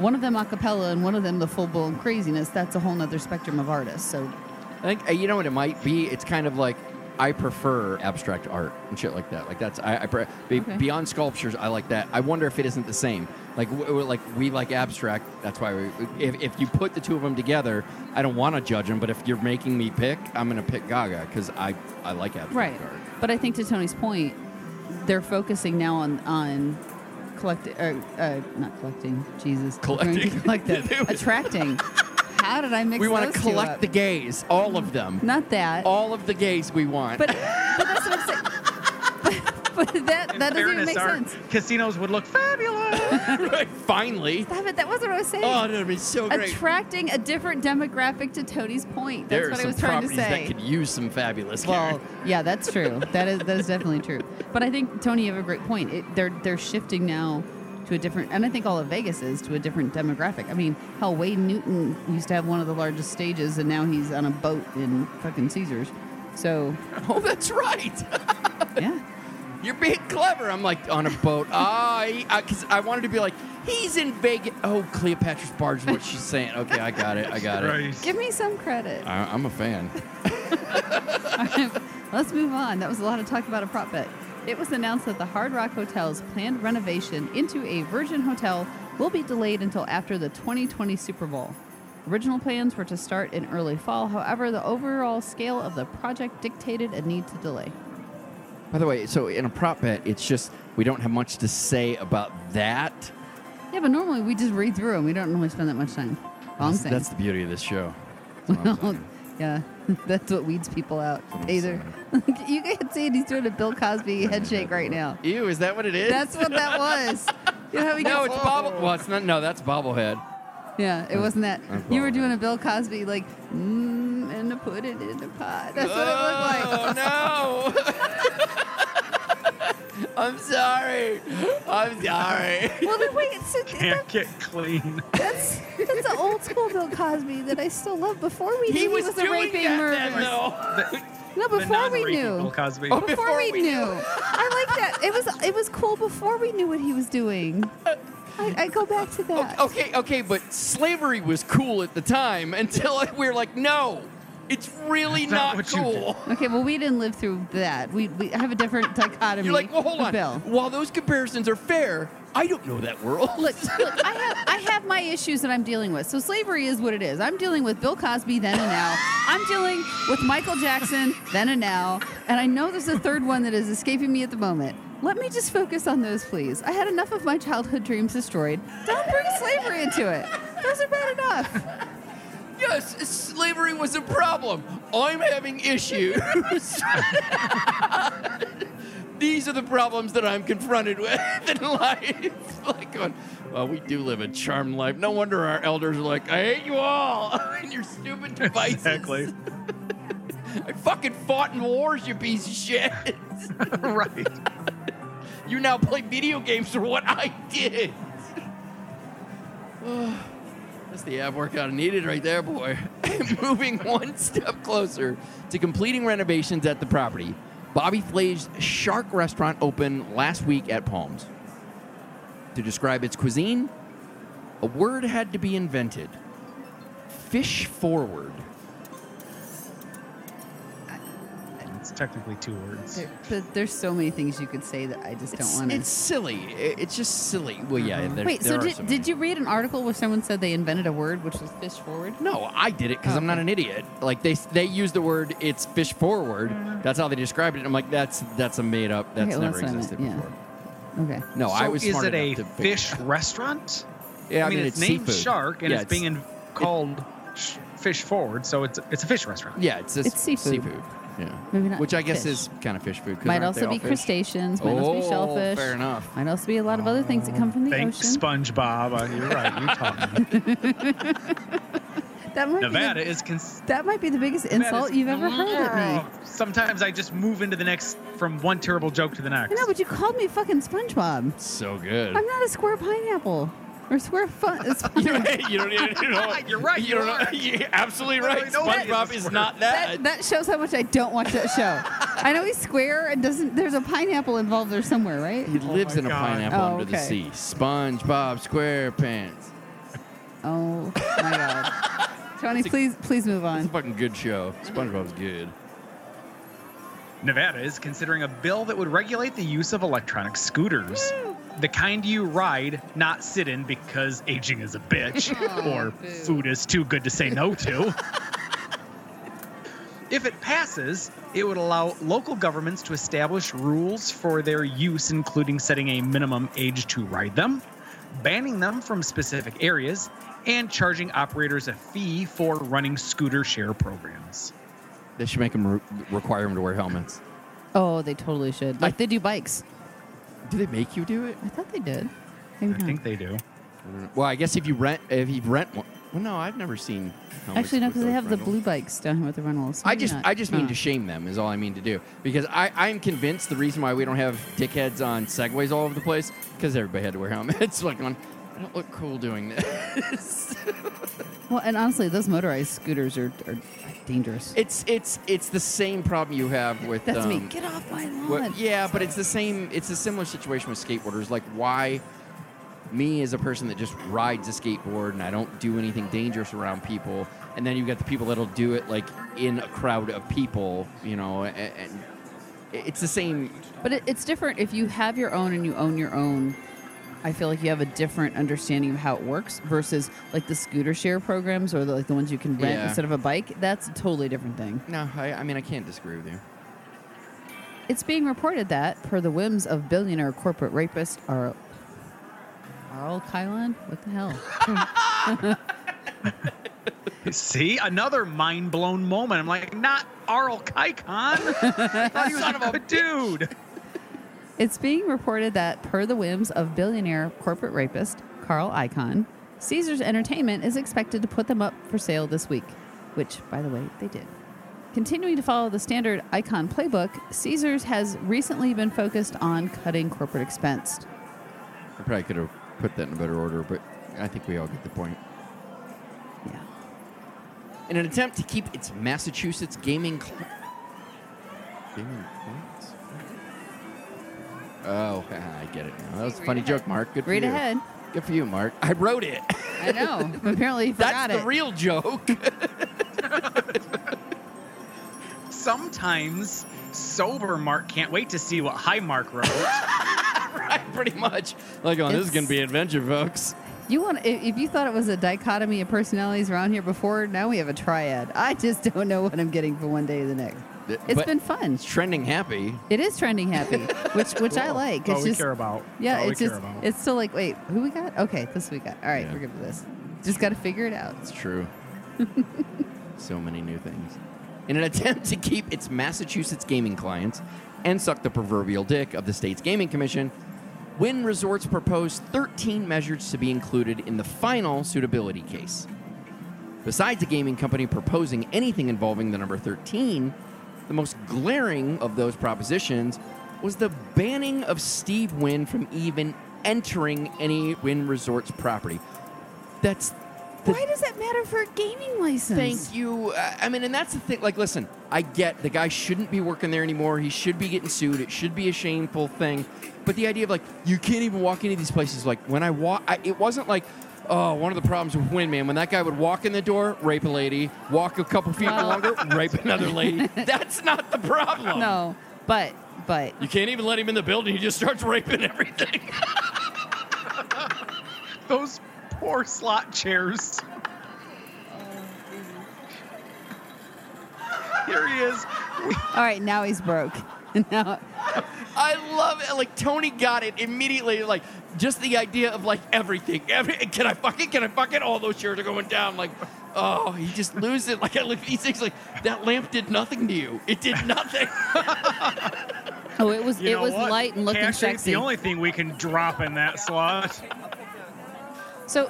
one of them a cappella and one of them the full-blown craziness that's a whole nother spectrum of artists so I think uh, you know what it might be. It's kind of like I prefer abstract art and shit like that. Like that's I, I pre- be, Okay. beyond sculptures. I like that. I wonder if it isn't the same. Like w- like we like abstract. That's why we. If, if you put the two of them together, I don't want to judge them. But if you're making me pick, I'm gonna pick Gaga because I I like abstract right art. but i think to tony's point they're focusing now on on collecting uh, uh, not collecting jesus We're going to Collecting. collect it. It was- attracting how did i mix We want to collect the gays, all of them, not that all of the gays we want. But, but that's what I'm saying. But, but that, that doesn't even make our sense. casinos would look fabulous. right, finally. Stop it. That wasn't what I was saying. Oh, that'd be so great. Attracting a different demographic to Tony's point. That's there are what I some was trying to properties say. that could use some fabulous. well, Karen. yeah, that's true. That is that is definitely true. But I think Tony, you have a great point. It, they're they're shifting now to a different, and I think all of Vegas is to a different demographic. I mean, hell, Wayne Newton used to have one of the largest stages, and now he's on a boat in fucking Caesars. So oh, that's right. yeah, You're being clever. I'm like on a boat. Ah, because I wanted to be like, he's in Vegas. Oh, Cleopatra's barge. is What she's saying? Okay, I got it. I got it. Give me some credit. I, I'm a fan. Let's move on. That was a lot of talk about a prop bet. It was announced that the Hard Rock Hotel's planned renovation into a Virgin Hotel will be delayed until after the 2020 Super Bowl. Original plans were to start in early fall. However, the overall scale of the project dictated a need to delay. By the way, so in a prop bet, it's just we don't have much to say about that. Yeah, but normally we just read through them. We don't normally spend that much time. All That's, that's the beauty of this show. That's what I'm saying. yeah, that's what weeds people out. Either you can see it, he's doing a Bill Cosby head shake right now. Ew, is that what it is? That's what that was. You know how he no, it's bobble. Well, it's not. No, that's bobblehead. Yeah, it wasn't that. that's You were doing a Bill Cosby like, mm, and to put it in the pot. That's what it looked like. Oh no! I'm sorry. I'm sorry. Well, then wait, so Can't get clean. that's that's the old school Bill Cosby that I still love. Before we knew he was, a doing raping that murderer. then, though. The, No, the before we knew. Bill Cosby. Oh, Before, Before we, we knew. knew. I like that. It was it was cool before we knew what he was doing. I, I go back to that. Okay, okay, but slavery was cool at the time until we were like, no, it's really That's not not, what you cool. Okay, well, we didn't live through that. We, we have a different dichotomy. You're like, well, hold on. Bill. While those comparisons are fair, I don't know that world. Look, look, I have I have my issues that I'm dealing with. So slavery is what it is. I'm dealing with Bill Cosby then and now. I'm dealing with Michael Jackson then and now. And I know there's a third one that is escaping me at the moment. Let me just focus on those, please. I had enough of my childhood dreams destroyed. Don't bring slavery into it. Those are bad enough. Yes, slavery was a problem. I'm having issues. These are the problems that I'm confronted with in life. like going, well, we do live a charmed life. No wonder our elders are like, I hate you all and your stupid devices. Exactly. I fucking fought in wars, you piece of shit. right. You now play video games for what I did. That's the ab workout I needed right there, boy. Moving one step closer to completing renovations at the property. Bobby Flay's Shark Restaurant opened last week at Palms. To describe its cuisine, a word had to be invented. Fish forward. Technically two words. There, but there's so many things you could say that I just don't want to. it's silly. It's just silly. Well, yeah. Mm-hmm. there- Wait, there so are did, some- did you read an article where someone said they invented a word which was fish forward? No, I did it because Oh, I'm not okay. an idiot. Like they they use the word "it's fish forward." Mm-hmm. That's how they described it. I'm like, that's that's a made up. That's Okay, well, never that's what existed yeah. before. Okay. No, I was is smart it a to fish it restaurant? Yeah, I mean, it's, named seafood. Shark and Yeah, it's, being in, called sh- Fish Forward, so it's it's a fish restaurant. Yeah, it's, just It's seafood. Yeah, Maybe not which I guess fish. is kind of fish food. 'cause Might aren't they also all be fish? crustaceans. Might also be Oh, shellfish. fair enough. Might also be a lot of other things that come from the Thanks, ocean. SpongeBob. Uh, you're right. You taught me. That might Nevada Be the, is. Cons- that might be the biggest insult you've ever heard at me. Sometimes I just move into the next from one terrible joke to the next. I know, but you called me fucking SpongeBob. So good. I'm not a square pineapple or square fun. You're right. You don't even you know. You're right, You you don't know. are. You're absolutely right. Literally nobody SpongeBob a is not that. that, that shows how much I don't watch that show. I know he's square and doesn't. There's a pineapple involved there somewhere, right? he oh lives my in a God. pineapple Oh, under the okay. sea. SpongeBob SquarePants. Oh my god. Tony, a- please, please move on. It's a on. fucking good show. SpongeBob's good. Nevada is considering a bill that would regulate the use of electronic scooters. The kind you ride, not sit in because aging is a bitch oh, or boo. food is too good to say no to. if it passes, it would allow local governments to establish rules for their use, including setting a minimum age to ride them, banning them from specific areas, and charging operators a fee for running scooter share programs. They should make them re- require them to wear helmets. Oh, they totally should. Like they do bikes. Do they make you do it? I thought they did. Maybe I not. think they do. Mm, well, I guess if you rent, if you rent one. Well, no, I've never seen. helmets Actually, no, with because they those have the rentals. blue bikes down here with the rentals. I Maybe just, not. I just mean Huh. to shame them is all I mean to do because I, I'm convinced the reason why we don't have dickheads on segways all over the place because everybody had to wear helmets. like on, I don't look cool doing this. Well, and honestly, those motorized scooters are, are dangerous. it's it's it's the same problem you have with. That's me. um, Get off my lawn. Well, yeah, but it's the same. It's a similar situation with skateboarders. Like, why me as a person that just rides a skateboard and I don't do anything dangerous around people, and then you've got the people that'll do it like in a crowd of people, you know, and, and it's the same. But it, it's different if you have your own and you own your own. I feel like you have a different understanding of how it works versus like the scooter share programs or the, like the ones you can rent Yeah. instead of a bike. That's a totally different thing. No, I, I mean I can't disagree with you. It's being reported that, per the whims of billionaire corporate rapist Ar- Arl Kylan, what the hell? See, another mind blown moment. I'm like, not Arl Kaikon. I thought he was a dude. It's being reported that, per the whims of billionaire corporate rapist Carl Icahn, Caesars Entertainment is expected to put them up for sale this week, which, by the way, they did. Continuing to follow the standard Icahn playbook, Caesars has recently been focused on cutting corporate expense. I probably could have put that in a better order, but I think we all get the point. Yeah. In an attempt to keep its Massachusetts gaming cl- gaming clients. Oh, I get it now. That was a Read funny ahead. joke, Mark. Good for Read you. ahead. Good for you, Mark. I wrote it. I know. Apparently, you forgot That's the real joke. Sometimes sober Mark can't wait to see what high Mark wrote. right, pretty much. Like, oh, this is It's- going to be adventure, folks. You want if if you thought it was a dichotomy of personalities around here before, now we have a triad. I just don't know what I'm getting from one day to the next. It's But been fun. It's trending happy. It is trending happy, which which I like. All It's we just care about. yeah, All we it's care just about. it's still like wait, who we got? Okay, this we got. All right, Yeah. we're good for this. Just got to figure it out. It's true. so many new things. In an attempt to keep its Massachusetts gaming clients and suck the proverbial dick of the state's gaming commission, Wynn Resorts proposed 13 measures to be included in the final suitability case. Besides the gaming company proposing anything involving the number 13, the most glaring of those propositions was the banning of Steve Wynn from even entering any Wynn Resorts property. That's the Why does that matter for a gaming license? Thank you. Uh, I mean, and that's the thing. Like, listen, I get the guy shouldn't be working there anymore. He should be getting sued. It should be a shameful thing. But the idea of like you can't even walk into these places. Like when I walk, I, it wasn't like. Oh, one of the problems with Wynn Man when that guy would walk in the door, rape a lady, walk a couple feet longer, rape another lady. That's not the problem. No, but but You can't even let him in the building. He just starts raping everything. Those poor slot chairs. Oh, Here he is. all right, now he's broke. now I love it. Like Tony got it immediately. Like just the idea of like everything. Every can I fuck it? Can I fuck it? All those chairs are going down. Like, oh, he just loses it. Like I look, he's thinks like that lamp did nothing to you. It did nothing. oh, it was You it know was what? light and looking Cash ain't sexy. the only thing we can drop in that slot. So,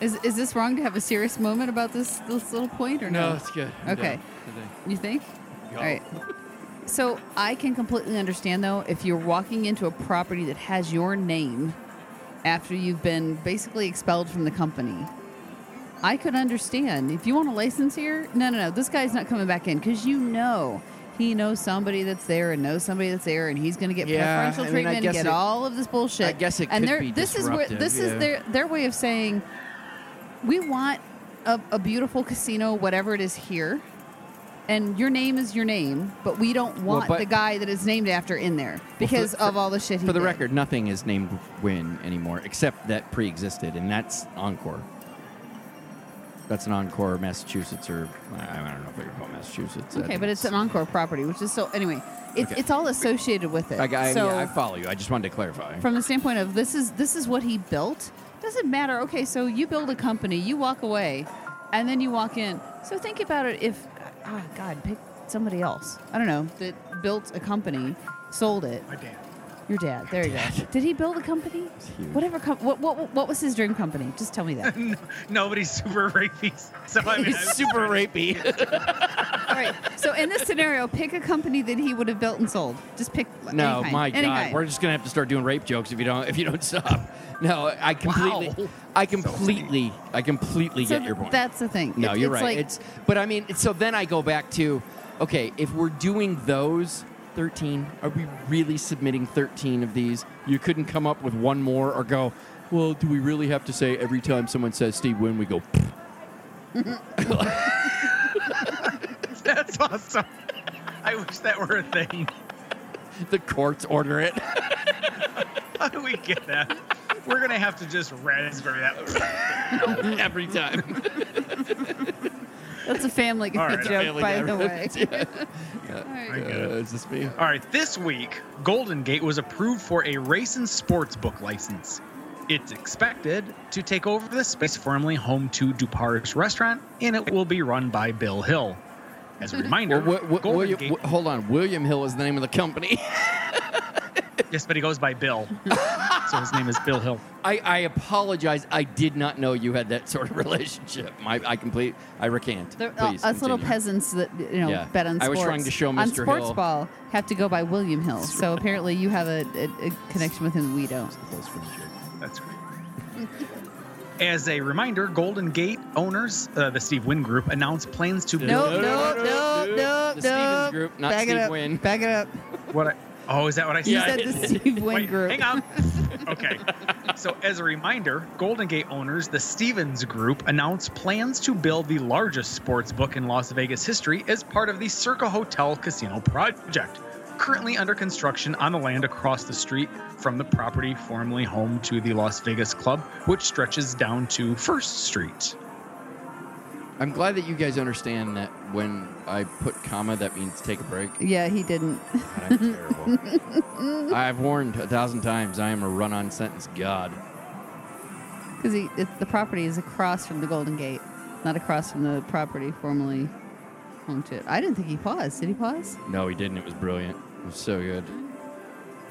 is is this wrong to have a serious moment about this this little point or no? No, it's good. Okay. You think? All right. So I can completely understand though if you're walking into a property that has your name after you've been basically expelled from the company. I could understand if you want a license here. No, no, no. This guy's not coming back in because you know he knows somebody that's there and knows somebody that's there, and he's going to get Yeah, preferential I mean, I treatment and get it- all of this bullshit. I guess it and could be this is where this is their their way of saying we want a, a beautiful casino, whatever it is here, and your name is your name, but we don't Well, want but- the guy that is named after in there because for- of all the shit he For the did. record, nothing is named Wynn anymore except that pre-existed, and that's Encore. That's an Encore, Massachusetts, or I don't know if they call Massachusetts. Okay, but it's an encore property, which is so. Anyway, it's Okay. it's all associated with it. I, I, so yeah, I follow you. I just wanted to clarify. from the standpoint of this is this is what he built. Doesn't matter. Okay, so you build a company, you walk away, and then you walk in. So think about it. If oh God, pick somebody else. I don't know that built a company, sold it. My dad. Your dad. There you go. Did he build a company? Whatever. Com- what, what what was his dream company? Just tell me that. Nobody's super rapey. So I mean, He's super rapey. All right. So in this scenario, pick a company that he would have built and sold. Just pick. No, any kind, my any God, kind. we're just gonna have to start doing rape jokes if you don't if you don't stop. No, I completely, Wow. I completely, I completely So get your point. That's the thing. no, It- you're it's right. Like, it's but I mean, so then I go back to, okay, if we're doing those. 13 are we really submitting 13 of these you couldn't come up with one more or go well do we really have to say every time someone says steve wynn we go That's awesome. I wish that were a thing. the courts order it How do we get that? We're gonna have to just raspberry that. every time that's a family All right, joke, Family by Guy the way. reference, yeah. All right. I get Uh, it. is this me All right, this week, Golden Gate was approved for a race and sports book license. It's expected to take over the space formerly home to Dupar's restaurant, and it will be run by Bill Hill. As a reminder, Well, Wi- Wi- Golden William, Gate, Wi- hold on. William Hill is the name of the company. Yes, but he goes by Bill, so his name is Bill Hill. I, I apologize. I did not know you had that sort of relationship. My, I complete. I recant. They're, uh, Please us little peasants that you know Yeah. bet on I was trying to show Mr. on Mr. sports Hill. ball have to go by William Hill. So apparently you have a, a, a connection with him we don't. That's great. As a reminder, Golden Gate owners, uh, the Steve Wynn Group, announced plans to No, Nope, no, nope, no, nope, no. nope, The Stevens nope. Group, not Back Steve it up. Wynn. Back it up. What? I, oh, is that what I said? You said the. Steve Wynn Wait, group. hang on. Okay. So, as a reminder, Golden Gate owners, the Stevens Group, announced plans to build the largest sports book in Las Vegas history as part of the Circa Hotel Casino project, currently under construction on the land across the street from the property formerly home to the Las Vegas Club, which stretches down to First Street. I'm glad that you guys understand that when I put comma, that means take a break. Yeah, he didn't. God, I'm terrible. I've warned a thousand times. I am a run-on sentence god. Because the property is across from the Golden Gate, not across from the property formerly home to it. I didn't think he paused. Did he pause? No, he didn't. It was brilliant. It was so good.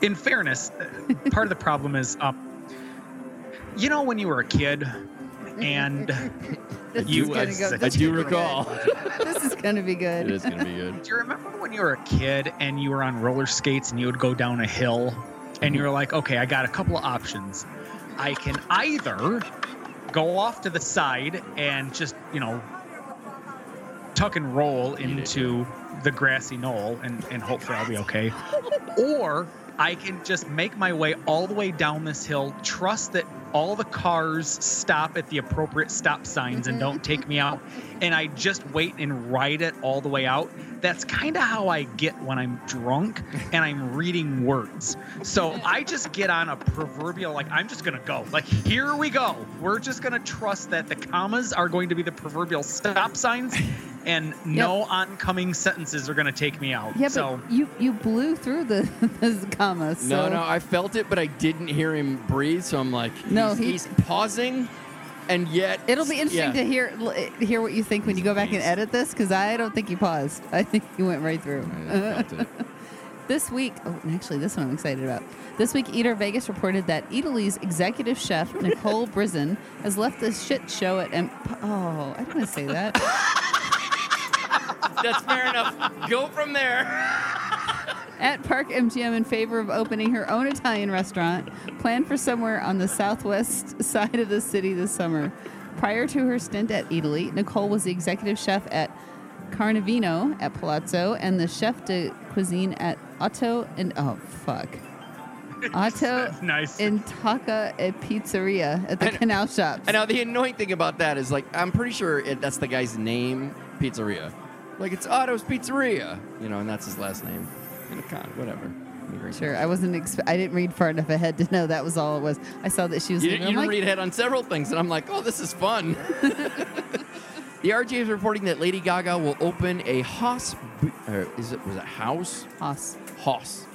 in fairness, uh, part of the problem is, um, you know, when you were a kid and This You- is gonna I- go. I I do recall. this is gonna be good. it is going to be good. do you remember when you were a kid and you were on roller skates and you would go down a hill and mm-hmm. you were like, okay, I got a couple of options. I can either go off to the side and just, you know, tuck and roll into the grassy knoll and, and hopefully I'll be okay. Or I can just make my way all the way down this hill, trust that all the cars stop at the appropriate stop signs and don't take me out, and I just wait and ride it all the way out. That's kind of how I get when I'm drunk and I'm reading words. So I just get on a proverbial, like, I'm just to go. Like, here we go. We're just to trust that the commas are going to be the proverbial stop signs and no oncoming sentences are going to take me out. Yeah, so but you you blew through the, the comma. So No, no, I felt it, but I didn't hear him breathe. So I'm like, No, he's, he- he's pausing, and yet It'll be interesting yeah. to hear eh, hear what you think when you go back and edit this because I don't think you paused. I think you went right through. I felt it. This week, oh, and actually, this one I'm excited about. This week, Eater Vegas reported that Eataly's executive chef Nicole Brisson has left the shit show at. M- oh, I don't want to say that. That's fair enough. Go from there. at Park MGM in favor of opening her own Italian restaurant planned for somewhere on the southwest side of the city this summer. Prior to her stint at Eataly, Nicole was the executive chef at Carnevino at Palazzo and the chef de cuisine at Otto and oh fuck. Otto nice. in Taka at Pizzeria at the And- Canal Shoppes. And now the annoying thing about that is like I'm pretty sure it, that's the guy's name, pizzeria. Like it's Otto's Pizzeria, you know, and that's his last name. In a con, whatever. Let me drink Sure. I wasn't. Exp- I didn't read far enough ahead to know that was all it was. I saw that she was. You, leaving. you like, read ahead on several things, and I'm like, oh, this is fun. the RJ is reporting that Lady Gaga will open a Haas. Or is it was it house? Haas. Haas.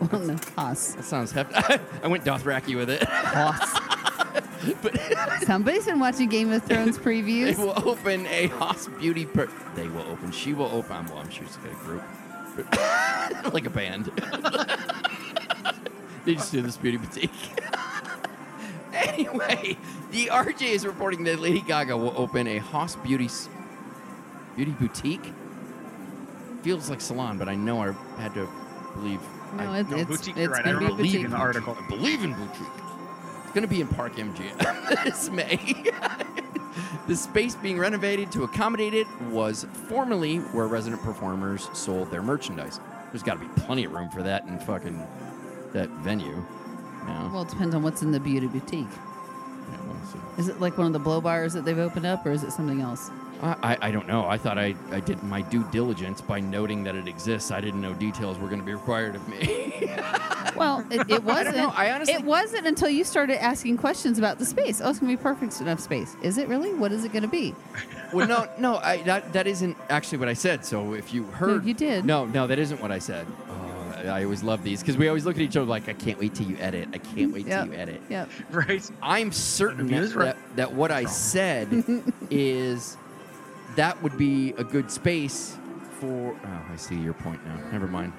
Well, no, Haas. That sounds hefty. I went Dothraki with it. Haas. but Somebody's been watching Game of Thrones previews. they will open a Haas beauty. Per- they will open. She will open. Well, I'm sure she's got a group, but like a band. they just do this beauty boutique. anyway, the RJ is reporting that Lady Gaga will open a Haas beauty s- beauty boutique. feels like salon, but I know I had to believe. No, I, it, No, it's, boutique, it's you're right. I gonna believe boutique. in the article. I believe in boutique. Going to be in Park MGM this May. the space being renovated to accommodate it was formerly where resident performers sold their merchandise. There's got to be plenty of room for that in fucking that venue. Well, it depends on what's in the beauty boutique. Yeah, we'll. Is it like one of the blow bars that they've opened up, or is it something else? I, I, I don't know. I thought I, I did my due diligence by noting that it exists. I didn't know details were going to be required of me. Well, it, it wasn't. know. I honestly- it wasn't until you started asking questions about the space. Oh, it's gonna be perfect enough space. Is it really? What is it gonna be? well, no, no, I, that, that isn't actually what I said. So if you heard. you did. No, no, that isn't what I said. Oh, I always love these because we always look at each other like, I can't wait till you edit. I can't wait Yep. till you edit. Yep. Right. I'm certain that, news that, that what I said is that would be a good space for. Oh, I see your point now. Never mind.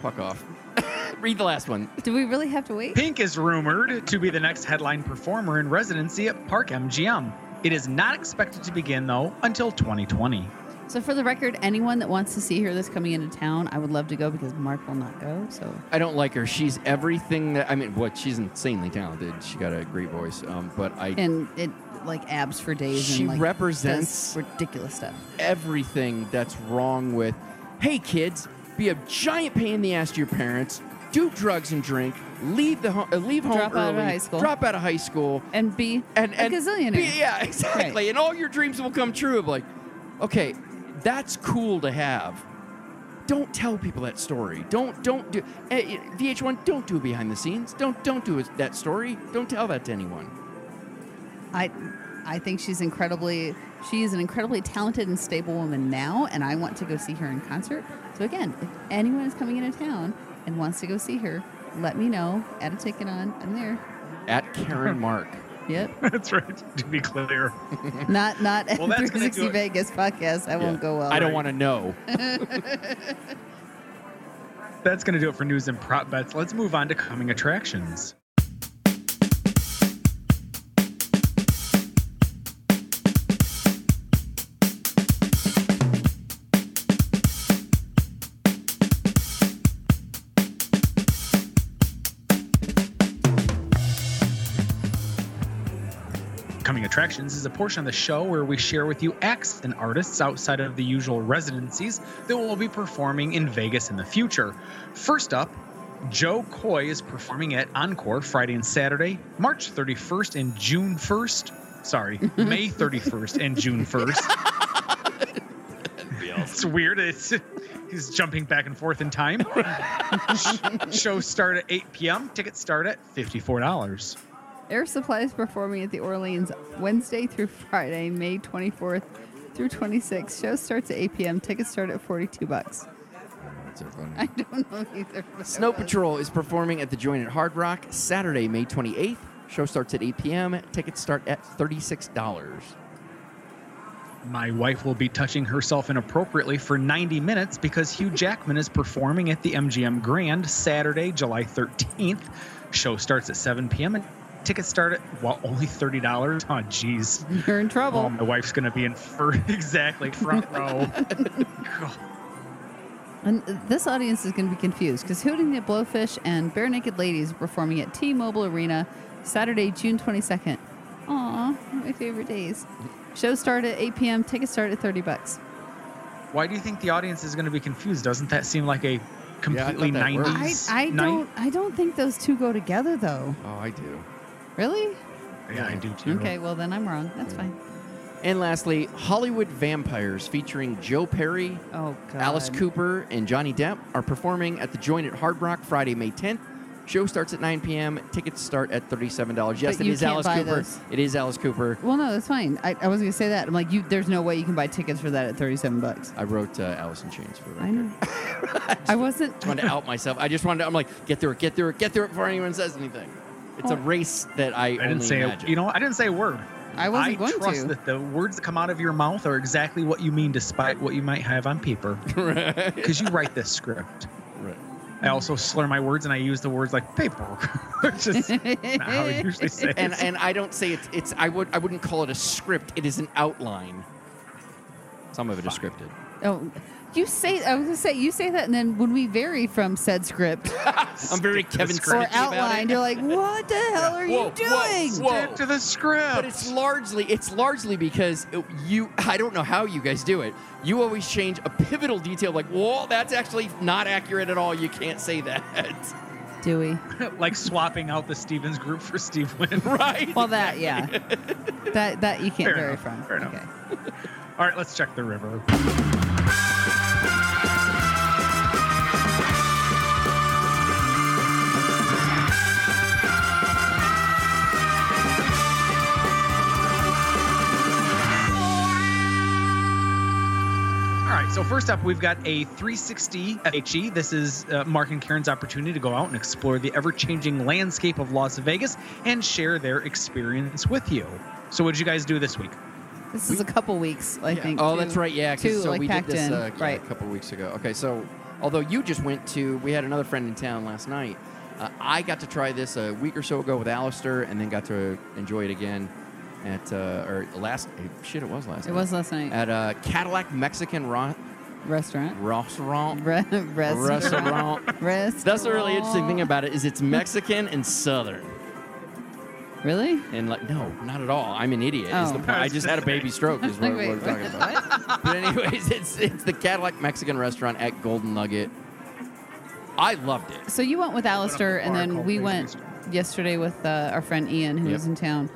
Fuck off. Read the last one. Do we really have to wait? Pink is rumored to be the next headline performer in residency at Park MGM. It is not expected to begin, though, until 2020. So, for the record, anyone that wants to see her that's coming into town, I would love to go because Mark will not go. So, I don't like her. She's everything that I mean. What? She's insanely talented. She got a great voice. Um, but I and it like abs for days. She and, like, represents- ridiculous stuff. everything that's wrong with. Hey, kids, be a giant pain in the ass to your parents. Do drugs and drink. Leave the ho- uh, leave home Drop early. out of high school. Drop out of high school. And be and, a and gazillionaire. be- yeah, exactly. Right. And all your dreams will come true. Of like, okay, that's cool to have. Don't tell people that story. Don't don't do eh, VH1. Don't do behind the scenes. Don't don't do that story. Don't tell that to anyone. I I think she's incredibly she is an incredibly talented and stable woman now and I want to go see her in concert. So again, if anyone is coming into town and wants to go see her, let me know. Add a ticket on. I'm there. At Karen Mark. Yep. That's right. To be clear. Not not at Well, 360. Vegas podcast. That won't go well. I don't want to know. That's going to do it for news and prop bets. Let's move on to coming attractions. Attractions is a portion of the show where we share with you acts and artists outside of the usual residencies that will be performing in Vegas in the future. First up, Jo Koy is performing at Encore Friday and Saturday, March 31st and June 1st. Sorry, May 31st and June 1st. It's weird. It's he's jumping back and forth in time. Show start at 8 p.m. Tickets start at $54. Air Supply is performing at the Orleans Wednesday through Friday, May 24th through 26th. Show starts at 8 p.m. Tickets start at 42 bucks. So funny. I don't know either. Snow. Patrol is performing at the Joint at Hard Rock Saturday, May 28th. Show starts at 8 p.m. Tickets start at $36. My wife will be touching herself inappropriately for 90 minutes because Hugh Jackman is performing at the MGM Grand Saturday, July 13th. Show starts at 7 p.m. and tickets start at well only $30. Oh jeez. You're in trouble. Oh, my wife's going to be in for exactly front row. And this audience is going to be confused because Hootie the Blowfish and Barenaked Ladies are performing at T-Mobile Arena Saturday, June 22nd. Aw, my favorite days. Show start at 8 p.m. Tickets start at 30 bucks. Why do you think the audience is going to be confused? Doesn't that seem like a completely that worked. 90s I, I don't I don't think those two go together though. Oh, I do. Really? Yeah, I do too. Okay, well then I'm wrong. That's fine. And lastly, Hollywood Vampires featuring Joe Perry, Oh god. Alice Cooper, and Johnny Depp are performing at the Joint at Hard Rock Friday, May 10th. Show starts at 9 p.m. Tickets start at $37. Yes, But it you is can't Alice buy Cooper. those. It is Alice Cooper. Well, no, that's fine. I, I was gonna say that. I'm like, you. There's no way you can buy tickets for that at 37 bucks. I wrote uh, Alice in Chains for that. I know. I wasn't. I wanted to out myself. I just wanted to, I'm like, get through it, get through it, get through it before anyone says anything. It's a Oh. race that I, I didn't only say a, imagine. you know I didn't say a word. I wasn't I going trust to. that the words that come out of your mouth are exactly what you mean, despite what you might have on paper. Because you write this script. Right. I also slur my words and I use the words like paper, which is not how I usually say and it. and I don't say it's it's I would I wouldn't call it a script. It is an outline. Some of it it is scripted. Oh, You say I was gonna say you say that, and then when we vary from said script I'm very Stick to the Kevin script. or Smith outline, you're like, what the hell are Whoa, you doing? whoa, whoa. Stick to the script. But it's largely it's largely because it- you I don't know how you guys do it. You always change a pivotal detail like, "Whoa, that's actually not accurate at all. You can't say that." Do we? like swapping out the Stevens group for Steve Wynn. right? Well, that yeah, that that you can't Fair vary enough, from. fair enough. Okay. All right, let's check the river. So first up, we've got a 360 FHE. E. This is uh, Mark and Karen's opportunity to go out and explore the ever changing landscape of Las Vegas and share their experience with you. So, what did you guys do this week? This is a couple weeks, I think. Oh, two- that's right. Yeah, two, so like, we did this uh, yeah, right. a couple weeks ago. Okay, so although you just went to, we had another friend in town last night. Uh, I got to try this a week or so ago with Alistair, and then got to enjoy it again at uh, or last shit. It was last. Night. It night. was last night. at uh, Cadillac Mexican Ro- Restaurant. Restaurant. Re- restaurant. Restaurant. Restaurant. That's the really interesting thing about it is it's Mexican and Southern. Really? And like, no, not at all. I'm an idiot. Is Oh. the point. I just had a baby stroke. Is what, Wait, what I'm talking about. but anyways, it's it's the Cadillac Mexican restaurant at Golden Nugget. I loved it. So you went with Alistair, and then we went yesterday with uh, our friend Ian, who Yep. was in town.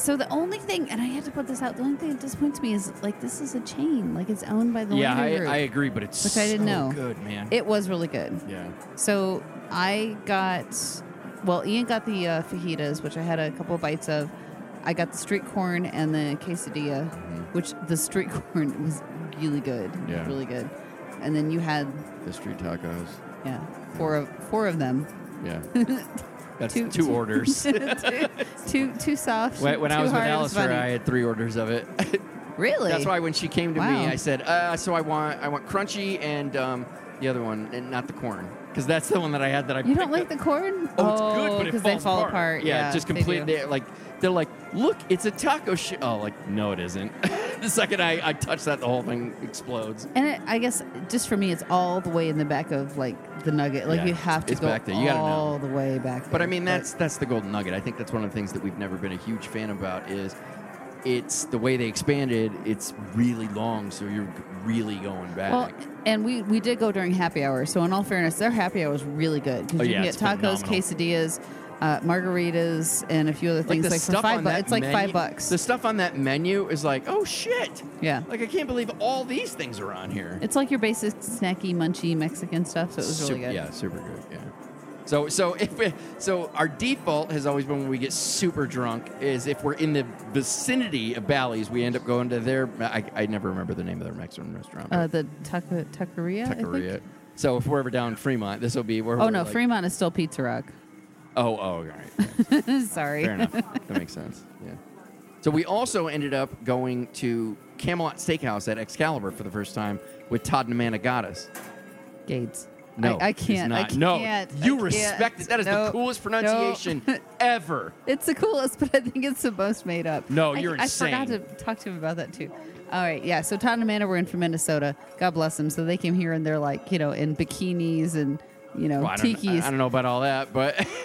So the only thing, and I had to put this out, the only thing that disappoints me is like this is a chain, like it's owned by the yeah, I, Group. I agree, but it's Which I didn't so know. good, man. It was really good. yeah. So I got, well, Ian got the uh, fajitas, which I had a couple of bites of. I got the street corn and the quesadilla, which the street corn was really good. Mm-hmm. Yeah. really good. And then you had, The street tacos. yeah, four of four of them. Yeah. That's Two- two, orders. two, two, two soft. when when I was with it Alistair. I had three orders of it. really. That's why when she came to me, I said, uh, "So I want I want crunchy and um, the other one, and not the corn, because that's the one that I had that I You don't like up. the corn? Oh, it's good, but it because falls they fall apart. apart. Yeah, Yeah, just completely. Like they're like, look, it's a taco shit. Oh, like no, it isn't. the second I, I touch that, the whole thing explodes. And it, I guess just for me, it's all the way in the back of like the nugget. Like Yeah, you have to it's go back there. You gotta know. all the way back. But I mean, that's that's the golden nugget. I think that's one of the things that we've never been a huge fan about is it's the way they expanded. It's really long, so you're really going back. Well, and we we did go during happy hour. So in all fairness, their happy hour was really good because Oh, you yeah, can get it's tacos, phenomenal. quesadillas, uh, margaritas, and a few other things. the Like, for five bucks, it's like menu, five bucks. The stuff on that menu is like, oh shit! yeah, Like I can't believe all these things are on here. it's like your basic snacky, munchy Mexican stuff. So it was Super- really good. Yeah, super good. Yeah. So so if we, so our default has always been when we get super drunk is if we're in the vicinity of Bally's, we end up going to their I, I never remember the name of their Mexican restaurant. Uh, the. I think? Taqueria. So if we're ever down in Fremont, this will be where Oh no, like- Fremont is still Pizza Rock. Oh, oh, all right. Sorry. Fair enough. That makes sense. Yeah. So we also ended up going to Camelot Steakhouse at Excalibur for the first time with Todd and Amanda Gaddis. Gates. No, I, I can't. I not. No, can't. you I can't. respect it. That is No, the coolest no. pronunciation ever. It's the coolest, but I think it's the most made up. No, you're I, forgot to talk to him about that too. All right, yeah. So Todd and Amanda were in from Minnesota. God bless them. So they came here and they're like, you know, in bikinis and you know, Well, I, don't, I, tikis. I don't know about all that, but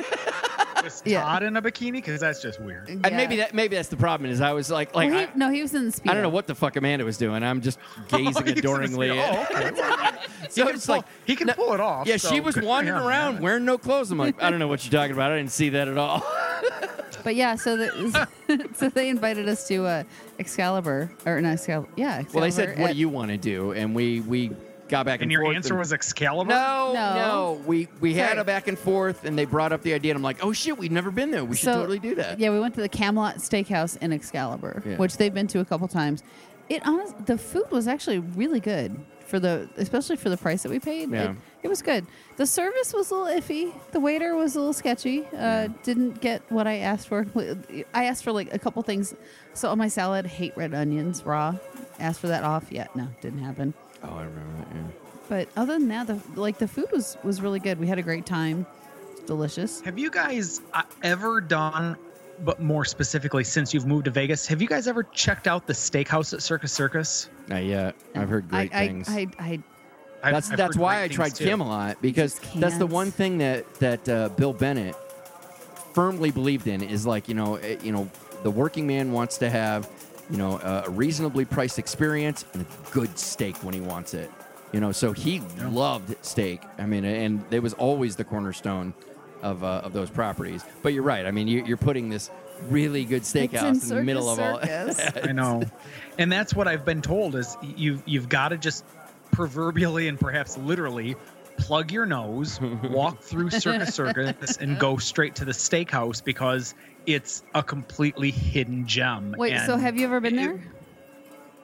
Was Yeah. Todd in a bikini? Because that's just weird. and maybe that maybe that's the problem. Is I was like, like Well, he- I, no, he was in the speedo. I don't know what the fuck Amanda was doing. I'm just gazing He's in the adoringly. speedo. at- Oh, okay. so he it's pull, like he can no- pull it off. Yeah, so she was wandering him, around man. wearing no clothes. I'm like, I don't know what you're talking about. I didn't see that at all. But yeah, so the, so they invited us to uh, Excalibur or not Excalibur. Yeah. Excalibur well, they said, "What at- do you want to do?" And we we got back and, And your forth. answer and- was Excalibur? no, No. no, We we had Sorry. a back and forth, and they brought up the idea, and I'm like, "Oh shit, we've never been there. We should So, totally do that." Yeah, we went to the Camelot Steakhouse in Excalibur, Yeah. which they've been to a couple times. It honest, the food was actually really good for the, especially for the price that we paid. Yeah. It, it was good. The service was a little iffy. The waiter was a little sketchy. Uh, Didn't get what I asked for. I asked for like a couple things. So on my salad, hate red onions raw. Asked for that off. Yeah, no, didn't happen. Oh, I remember that. Yeah. But other than that, the like the food was was really good. We had a great time. It's delicious. Have you guys uh, ever done, but more specifically, since you've moved to Vegas, have you guys ever checked out the steakhouse at Circus Circus? Not yet. I've heard great I, things. I, I, I I've- That's I've that's why I things, tried too. Camelot because that's the one thing that that uh, Bill Bennett firmly believed in is like you know eh, you know the working man wants to have you know a reasonably priced experience and a good steak when he wants it. You know, so he loved steak. I mean, and it was always the cornerstone of uh, of those properties. But you're right. I mean, you, you're putting this really good It's in steakhouse in, the middle of all. Circus Circus. I know, and that's what I've been told is you've you've got to just proverbially and perhaps literally plug your nose, walk through Circus Circus, and go straight to the steakhouse because it's a completely hidden gem. Wait, so have you ever been it- there?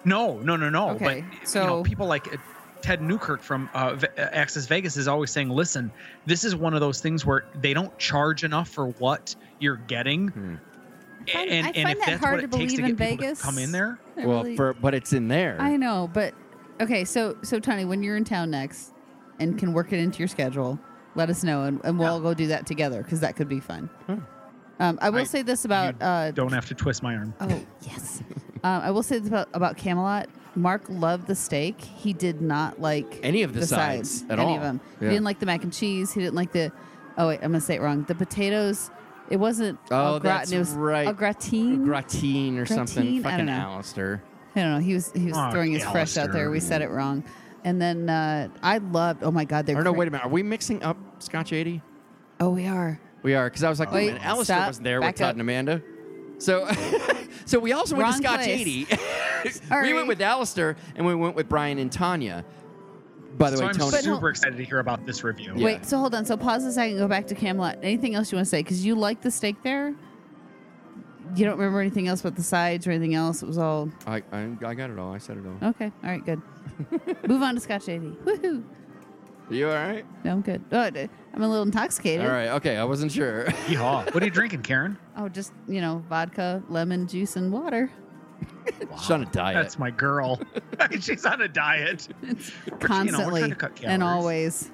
No, no, no, no. Okay, but so- you know, people like uh, Ted Newkirk from uh, V- uh, Access Vegas is always saying, "Listen, this is one of those things where they don't charge enough for what you're getting." Hmm. I find- and I and find if that that's hard what to it takes to believe get in Vegas. come in there, I Well, really- for but it's in there. I know, but okay. So, so Tony, when you're in town next and can work it into your schedule, let us know, and, and we'll Yeah. all go do that together because that could be fun. Um, I will I- say this about you uh, don't have to twist my arm. Oh yes. um, I will say this about, about Camelot. Mark loved the steak. He did not like Any of the sides at any all. of them. Yeah. He didn't like the mac and cheese. He didn't like the. Oh wait, I'm gonna say it wrong. The potatoes. It wasn't. Oh, au gratin, that's it was right. Au gratin. Gratine or something. Gratine? I Fucking don't know. Alistair. I don't know. He was he was Oh, throwing his fresh out there. We Alistair. said it wrong. And then uh, I loved. Oh my God, they're. Or no, cra- wait a minute. Are we mixing up Scotch 80? Oh, we are. We are, because I was like, wait, Wait, a minute, Alistair stop, wasn't there back with Todd up. and Amanda. So, so we also went Wrong to Scotch place. 80. we Sorry. went with Alistair and we went with Brian and Tanya. By the so way, I'm Tony. Super excited to hear about this review. Yeah. Wait. So hold on. So pause a second. Go back to Camelot. Anything else you want to say? Because you like the steak there. You don't remember anything else but the sides or anything else. It was all I, I, I got it all. I said it all. okay. All right, good. Move on to Scotch 80. Woohoo! You all right? No, I'm good. Oh, d- I'm a little intoxicated. All right. Okay. I wasn't sure. Yeehaw. What are you drinking, Karen? Oh, just you know, vodka, lemon juice, and water. She's on a diet. That's my girl. She's on a diet. Constantly to cut and always.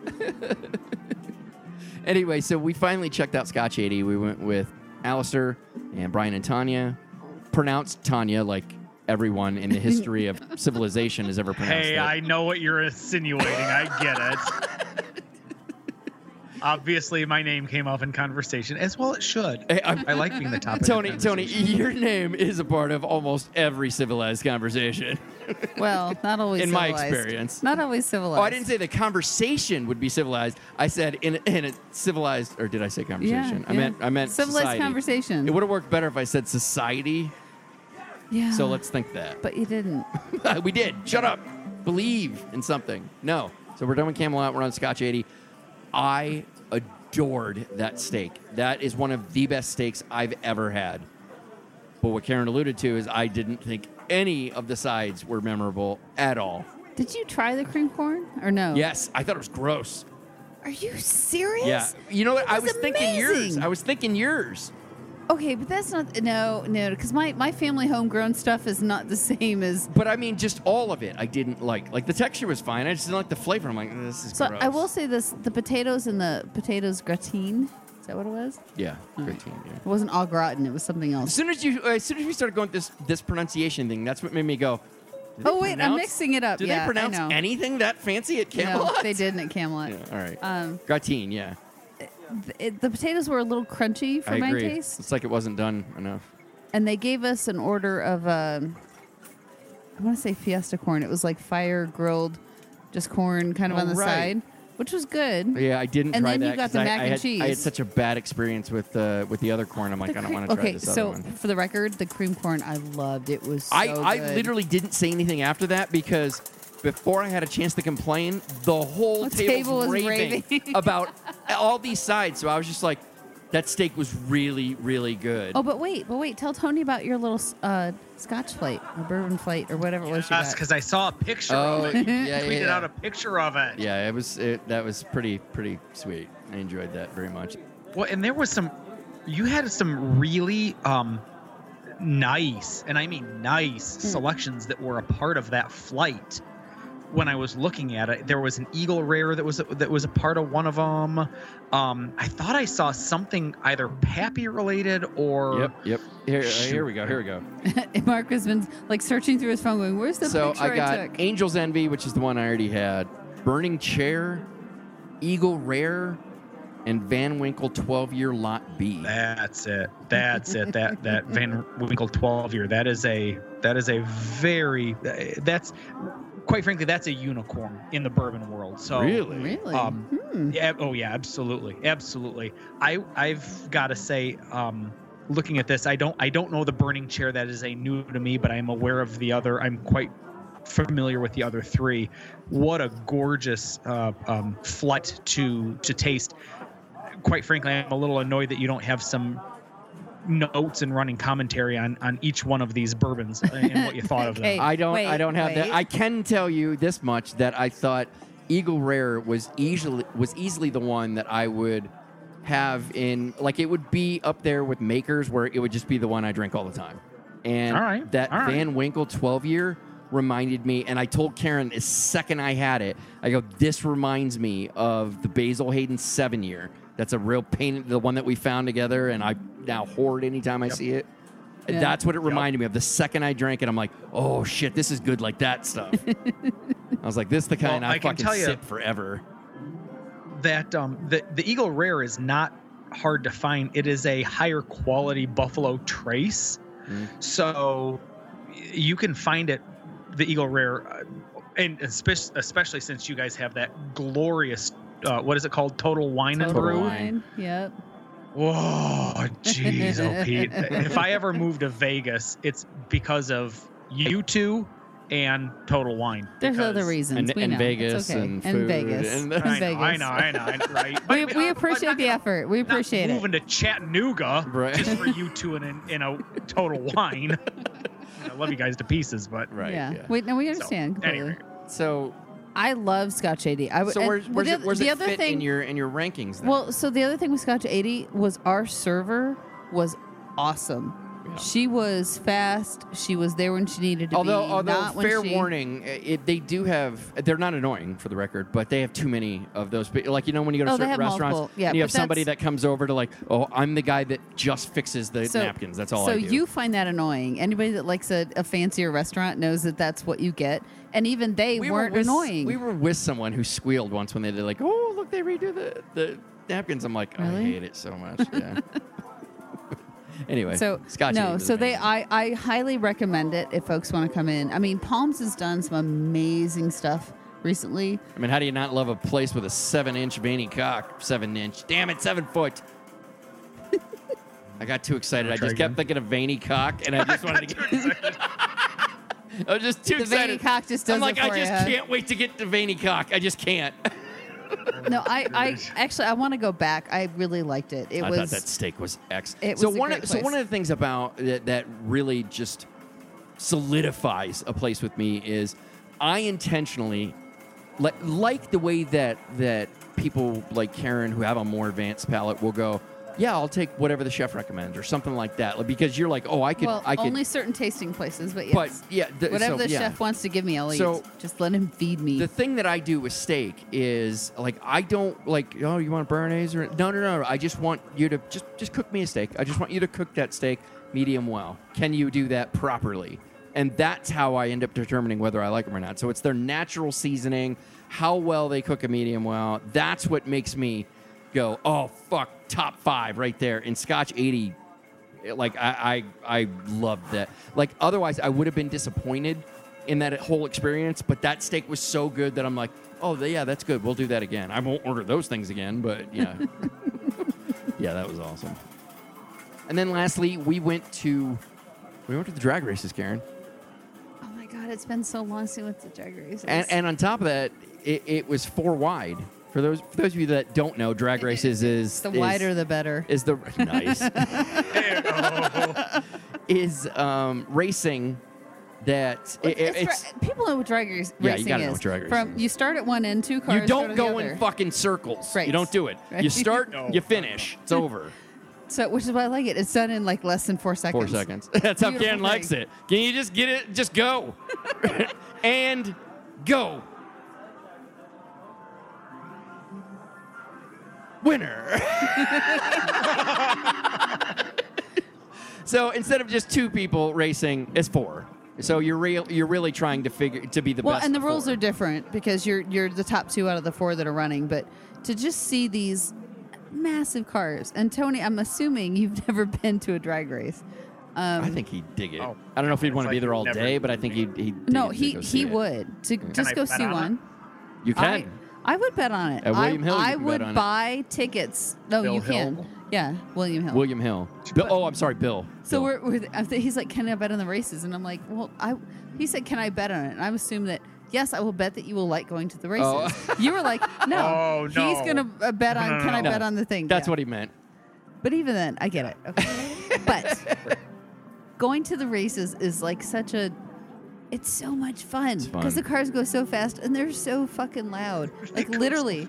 Anyway, so we finally checked out Scotch 80. We went with Alistair and Brian and Tanya. Pronounced Tanya like everyone in the history of civilization has ever pronounced Hey, it. I know what you're insinuating. I get it. Obviously, my name came up in conversation, as well it should. Hey, I'm- I like being the topic. of Tony, Tony, your name is a part of almost every civilized conversation. Well, not always. In my experience. not always civilized. Oh, I didn't say the conversation would be civilized. I said in in a civilized, or did I say conversation? I yeah. meant I meant Civilized society. conversation. It would have worked better if I said society. Yeah. So let's think that. But you didn't. we did. Shut up. Believe in something. No. So we're done with Camelot. We're on Scotch 80. I adored that steak. That is one of the best steaks I've ever had. But what Karen alluded to is I didn't think any of the sides were memorable at all. Did you try the cream corn or no? Yes, I thought it was gross. Are you serious? Yeah. You know what? I was was thinking yours. I was thinking yours. Okay, but that's not no no because my my family homegrown stuff is not the same as. But I mean, just all of it I didn't like. Like the texture was fine. I just didn't like the flavor. I'm like, eh, this is So gross. I will say this: the potatoes and the potatoes gratin. Is that what it was? Yeah. Mm. Gratine, yeah. It wasn't au gratin. It was something else. As soon as you, uh, as soon as we started going this this pronunciation thing, that's what made me go. "Did Oh wait, I'm mixing it up. Did yeah, they pronounce anything that fancy at No, they didn't at Camelot. Yeah, all right. Um, Gratine, yeah. It, the potatoes were a little crunchy for I my agree. taste, It's like it wasn't done enough. and they gave us an order of um, I want to say fiesta corn. It was like fire grilled, just corn kind of Oh, on the right. side, which was good. Yeah, I didn't And try then that. you got 'cause the I, mac I and had, I had cheese. such a bad experience with uh, with the other corn. I'm like, I don't want to try okay, this so other one. for the record, the cream corn I loved. It was so I, I good. literally didn't say anything after that because before I had a chance to complain, the whole The table, table was raving, raving. about all these sides. So I was just like, that steak was really, really good. Oh, but wait, but wait. Tell Tony about your little uh, Scotch plate or bourbon plate or whatever it was you Yes, because I saw a picture Oh, of it. yeah, You yeah, tweeted yeah. out a picture of it. Yeah, it was it, that was pretty pretty sweet. I enjoyed that very much. Well, and there was some. You had some really um, nice, and I mean nice, Hmm. selections that were a part of that flight. When I was looking at it, there was an eagle rare that was that was a part of one of them. Um, I thought I saw something either Pappy related or Yep, yep. Here, uh, Shoot. here we go. Here we go. Mark has been like searching through his phone, going, "Where's the so picture I got took?" Angel's Envy, which is the one I already had. Burning Chair, Eagle Rare, and Van Winkle 12 year lot B. That's it. That's it. That that Van Winkle 12 year. That is a that is a very that's quite frankly that's a unicorn in the bourbon world. So Really? Really? Um, Hmm. Yeah. Oh yeah. Absolutely. Absolutely. I I've got to say, um, looking at this, I don't I don't know the burning chair. That is a new to me, but I am aware of the other. I'm quite familiar with the other three. What a gorgeous uh, um, flight to to taste. Quite frankly, I'm a little annoyed that you don't have some notes and running commentary on on each one of these bourbons and what you thought of them. I don't I don't have that. I can tell you this much that I thought Eagle Rare was easily was easily the one that I would have in like it would be up there with Makers where it would just be the one I drink all the time. And All right, that all right. Van Winkle 12 year reminded me and I told Karen the second I had it, I go this reminds me of the Basil Hayden 7 year. That's a real pain the one that we found together and I now hoard anytime I see it. Yeah. That's what it reminded me of. The second I drank it, I'm like, oh shit, this is good like that stuff. I was like, this is the kind Well, I, I can fucking tell ya- sip forever. that um the the Eagle Rare is not hard to find. It is a higher quality Buffalo Trace, Mm. so you can find it. The Eagle Rare, uh, and especially especially since you guys have that glorious. Uh, what is it called? Total Wine and Total Brew. wine. Yep. Whoa, jeez, oh Pete. if I ever move to Vegas, it's because of you two and Total Wine. There's other reasons. And, we and know. Vegas it's okay. and and food Vegas. and- And I know, Vegas. I know, I know, I know, right? But We, we I'm- I'm appreciate not the gonna- effort. We not appreciate it. moving to Chattanooga Right. just for you two in in a total wine. I love you guys to pieces, but right. yeah. Yeah. Wait, no, we understand completely. anyway, So, I love Scotch 80. I would. so where's, where's, the, it, where's the it other fit thing? in your in your rankings? Then? Well, so the other thing with Scotch 80 was our server was awesome. She was fast. She was there when she needed to although be. although fair she- warning, it, they do have they're not annoying for the record, but they have too many of those. Like you know when you go to Oh, certain restaurants. Yeah, and you have somebody that comes over to like, oh, I'm the guy that just fixes the So- napkins. That's all so I do. you find that annoying. Anybody that likes a, a fancier restaurant knows that that's what you get, and even they we weren't were with, annoying. We were with someone who squealed once when they did like, oh look, they redo the the napkins. I'm like, I hate it so much. Yeah. anyway, So Scotch no, was so they. I, I highly recommend it if folks want to come in. I mean, Palms has done some amazing stuff recently. I mean, how do you not love a place with a seven-inch veiny cock? Seven-inch. Damn it, seven foot. I got too excited. I just again. kept thinking of veiny cock, and I just wanted to get. I was just too The excited. veiny cock just does I'm like, it for I just ya. can't wait to get to veiny cock. I just can't. No, I, I actually I want to go back. I really liked it. It I was thought that steak was excellent. it so was a one great of, so one of the things about that, that really just solidifies a place with me is I intentionally like like the way that that people like Karen who have a more advanced palate will go, yeah, I'll take whatever the chef recommends or something like that, like, because you're like, oh, I could, well, I could, only certain tasting places, but yes. but yeah, th- whatever so, the yeah. chef wants to give me, I'll So- eat. Just let him feed me. The thing that I do with steak is like I don't like oh you want béarnaise or no no no I just want you to just just cook me a steak. I just want you to cook that steak medium well. Can you do that properly? And that's how I end up determining whether I like them or not. So it's their natural seasoning, how well they cook a medium well. That's what makes me go oh fuck top five right there. In Scotch eighty like I, I I loved that. Like otherwise I would have been disappointed in that whole experience, but that steak was so good that I'm like, oh yeah, that's good. We'll do that again. I won't order those things again, but yeah. yeah, that was awesome. And then lastly, we went to we went to the drag races, Karen. oh my god, it's been so long since we went to drag races. And and on top of that, it, it was four wide. For those for those of you that don't know, drag races is the is- wider the better. is the nice is um, racing that it- It's it's, dra- people know what drag race, Yeah, you racing gotta know is. what drag racing From is. you start at one end, two cars. you don't to go the in fucking circles. Right. You don't do it. Right. You start, No. you finish. It's over. So, which is why I like it. It's done in like less than four seconds. Four seconds. That's how Beautiful Karen likes it. Can you just get it? Just go. and go. Winner. so instead of just two people racing, it's four. So you're real. You're really trying to figure to be the well, best. Well, and the rules four. are different because you're you're the top two out of the four that are running. But to just see these massive cars, and Tony, I'm assuming you've never been to a drag race. Um, I think he'd dig it. Oh, I don't know if he'd want to like be there all day, but I think he'd. he'd dig no, it to he go see he it. would to just I go bet see on it? one. You can. I, I would bet on it. At William I, Hill, you I can bet would on it. buy tickets. No, Bill you can. Hill? Yeah, William Hill. William Hill. Bill, oh, I'm sorry, Bill. So Bill. we're, we're I think he's like, can I bet on the races? And I'm like, well, I. He said, can I bet on it? And I assume that yes, I will bet that you will like going to the races. Oh. You were like, no, Oh, no. he's gonna uh, bet on. No, no, can I no. bet on the thing? That's Yeah. what he meant. But even then, I get it. Okay. but going to the races is like such a. It's so much fun because the cars go so fast and they're so fucking loud. Like literally,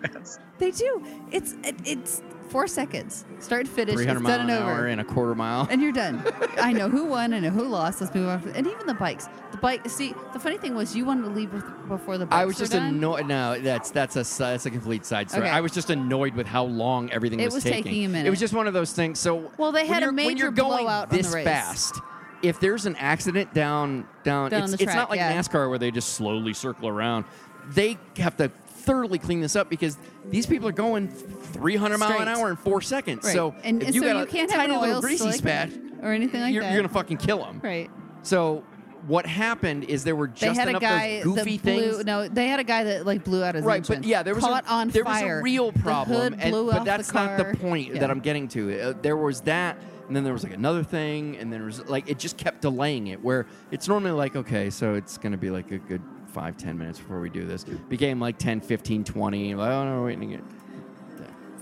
they do. It's it, it's four seconds. Start to finish. 300 It's mile done an and over. hour and a quarter mile. and you're done. I know who won. I know who lost. Let's move on. And even the bikes. The bike. See, the funny thing was you wanted to leave bef- before the bikes I was just annoyed. No, that's that's a that's a complete side story. Okay. I was just annoyed with how long everything It was, was taking a minute. It was just one of those things. So Well, they had a you're- when major you're going blowout on the this race. fast. If there's an accident down down, Down it's, it's track, not like yeah. NASCAR where they just slowly circle around. They have to thoroughly clean this up because these people are going 300 mile an hour in four seconds. Right. So and, if and you so got you a can't have tiny an little greasy spat, or anything like you're, that. you're gonna fucking kill them. right. So what happened is there were just They had a enough guy that blew. things. No, they had a guy that like blew out his Right, engine. but yeah, there was caught a, on there fire. was a real The problem, and, but that's the not the point Yeah. that I'm getting to. Uh, there was that, and then there was like another thing, and then there was like it just kept delaying it. Where it's normally like okay, so it's going to be like a good five ten minutes before we do this. Became like 10, 15, 20. Like, oh no, waiting it.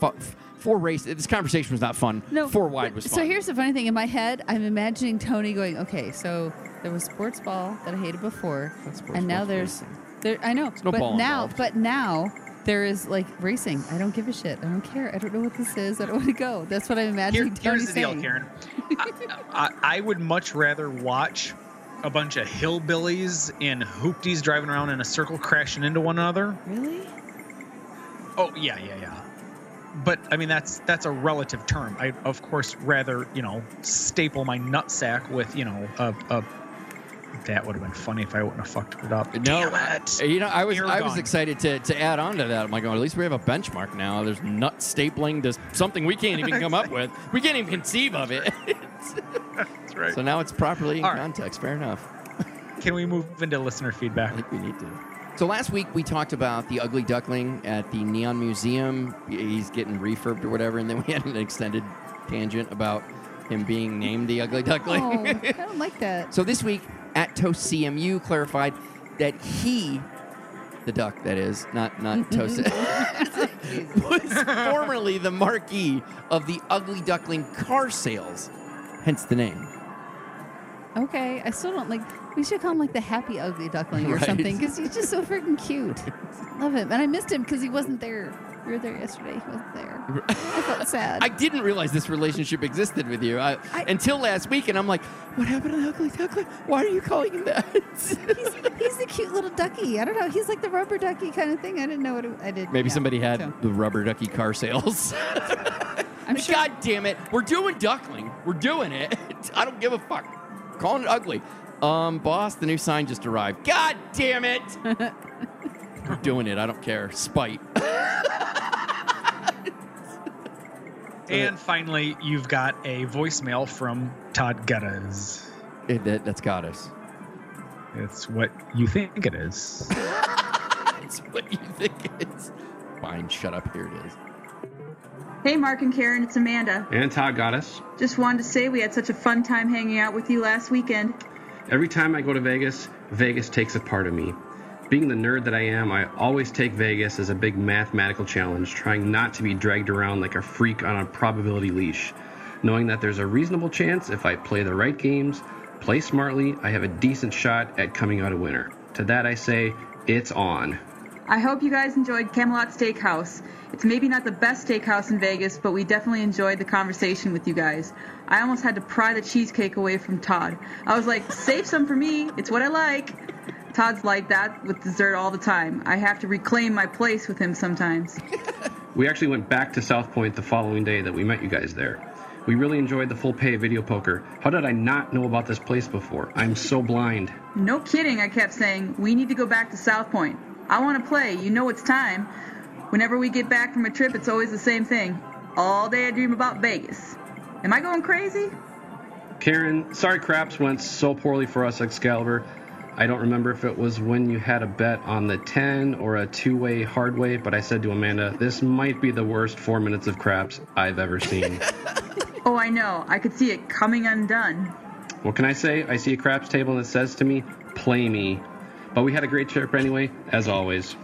Fu- Four race. This conversation was not fun. No, four wide was fun. So here's the funny thing. In my head, I'm imagining Tony going, "Okay, so there was sports ball that I hated before, and now there's there. I know, no but ball now, involved. but now there is like racing. I don't give a shit. I don't care. I don't know what this is. I don't want to go. That's what I'm imagining Tony here's the deal. Karen. I, I, I would much rather watch a bunch of hillbillies in hoopties driving around in a circle crashing into one another. Really? Oh yeah, yeah, yeah. But I mean that's that's a relative term. I of course rather you know staple my nutsack with you know a, a that would have been funny if I wouldn't have fucked it up. No, Damn it. Uh, you know, I was You're I was excited to, to add on to that. I'm like, oh, at least we have a benchmark now. There's nut stapling to something we can't even come up with. We can't even conceive of it. That's right. so now it's properly in All right. context. Fair enough. Can we move into listener feedback? I feedback? think we need to. So last week we talked about the ugly duckling at the Neon Museum. He's getting refurbed or whatever, and then we had an extended tangent about him being named the ugly duckling. Oh, I don't like that. So this week, at Toast CMU clarified that he, the duck that is, not not Toast, was formerly the marquee of the Ugly Duckling car sales, hence the name. Okay, I still don't like. We should call him like the happy ugly duckling or Right. something because he's just so freaking cute. Love him, and I missed him because he wasn't there. We were there yesterday. He wasn't there. I felt sad. I didn't realize this relationship existed with you I, I- until last week, and I'm like, what happened to the Ugly Duckling? Why are you calling him that? he's, he's the cute little ducky. I don't know. He's like the rubber ducky kind of thing. I didn't know what it, I did. Maybe somebody had so. the rubber ducky car sales. I'm sure. God damn it. We're doing duckling. We're doing it. I don't give a fuck. Calling it ugly. Um, boss, the new sign just arrived. God damn it. We're doing it. I don't care. Spite. And finally, you've got a voicemail from Todd Geddes. It- that, that's got us. It's what you think it is. It's what you think it is. Fine, shut up. Here it is. Hey, Mark and Karen, it's Amanda. And Todd got us. Just wanted to say we had such a fun time hanging out with you last weekend. Every time I go to Vegas, Vegas takes a part of me. Being the nerd that I am, I always take Vegas as a big mathematical challenge, trying not to be dragged around like a freak on a probability leash. Knowing that there's a reasonable chance if I play the right games, play smartly, I have a decent shot at coming out a winner. To that I say, it's on. I hope you guys enjoyed Camelot Steakhouse. It's maybe not the best steakhouse in Vegas, but we definitely enjoyed the conversation with you guys. I almost had to pry the cheesecake away from Todd. I was like, save some for me, it's what I like. Todd's like that with dessert all the time. I have to reclaim my place with him sometimes. We actually went back to South Point the following day that we met you guys there. We really enjoyed the full pay video poker. How did I not know about this place before? I'm so blind. No kidding, I kept saying, we need to go back to South Point. I want to play, you know it's time. Whenever we get back from a trip, it's always the same thing. All day I dream about Vegas. Am I going crazy? Karen, sorry craps went so poorly for us, at Excalibur. I don't remember if it was when you had a bet on the 10 or a two way hard way, but I said to Amanda, this might be the worst four minutes of craps I've ever seen. Oh, I know. I could see it coming undone. what can I say? I see a craps table and it says to me, play me. But we had a great trip anyway, as always.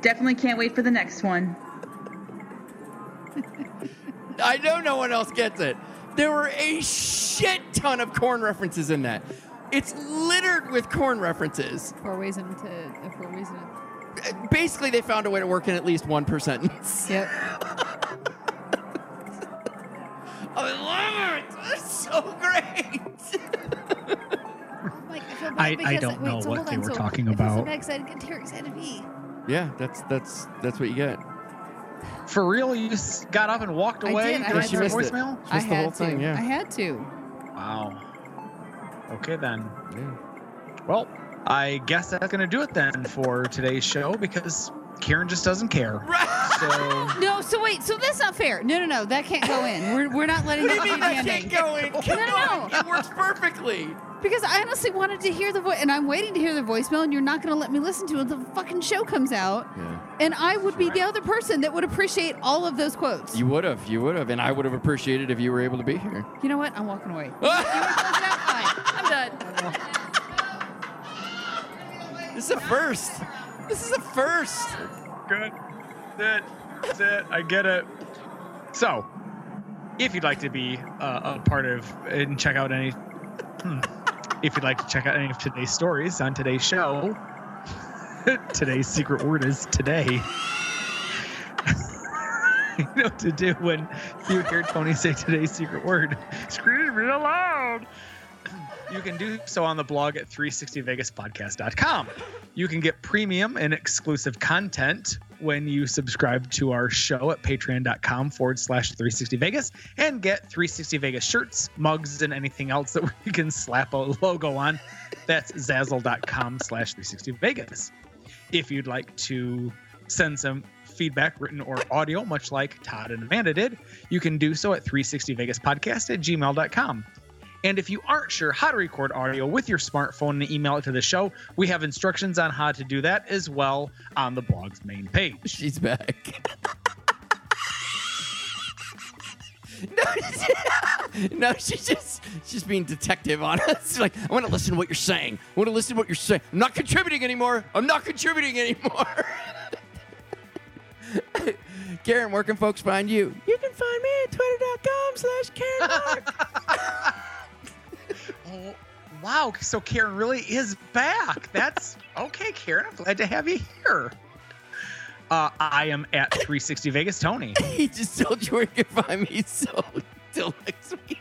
Definitely can't wait for the next one. I know no one else gets it. There were a shit ton of corn references in that. It's littered with corn references. Four ways into uh, four ways into. Basically, they found a way to work in at least one per sentence. Yep. I love it. It's so great. Like, I, feel bad I- I don't wait, know so what hold they on, were so talking if I'm about. so excited, get Terry excited to be. Yeah, that's that's that's what you get. For real, you s- got up and walked I away did, I during had your to. missed it. voicemail? I Just the had whole to. thing, yeah. I had to. Wow. Okay then. Yeah. Well, I guess that's gonna do it then for today's show because Karen just doesn't care. So No, so wait, so that's not fair. No, no, no, that can't go in. We're, we're not letting What do that you mean that can't go in? Come No, no, on, it works perfectly. Because I honestly wanted to hear the voice, and I'm waiting to hear the voicemail, and you're not going to let me listen to it until the fucking show comes out. Yeah. And I would be the other person that would appreciate all of those quotes. You would have, you would have, and I would have appreciated if you were able to be here. You know what? I'm walking away. I'm done. This is a first. This is a first. good. That's it. That's it. I get it. So, if you'd like to be uh, a part of and check out any, hmm, if you'd like to check out any of today's stories on today's show, today's secret word is today. you know what to do when you hear Tony say today's secret word. Scream real loud. You can do so on the blog at 360vegaspodcast.com. You can get premium and exclusive content when you subscribe to our show at patreon.com forward slash 360vegas and get 360 Vegas shirts, mugs, and anything else that we can slap a logo on. That's zazzle.com slash 360vegas. If you'd like to send some feedback, written or audio, much like Todd and Amanda did, you can do so at 360vegaspodcast at gmail.com. And if you aren't sure how to record audio with your smartphone and email it to the show, we have instructions on how to do that as well on the blog's main page. She's back. no, no, she's just she's being detective on us. Like, I want to listen to what you're saying. I want to listen to what you're saying. I'm not contributing anymore. I'm not contributing anymore. Karen, where can folks find you? You can find me at twitter.com slash Karen Mark. Wow. So Karen really is back. That's okay, Karen. I'm glad to have you here. Uh, I am at 360 Vegas Tony. he just told you where you can find me, so till next week.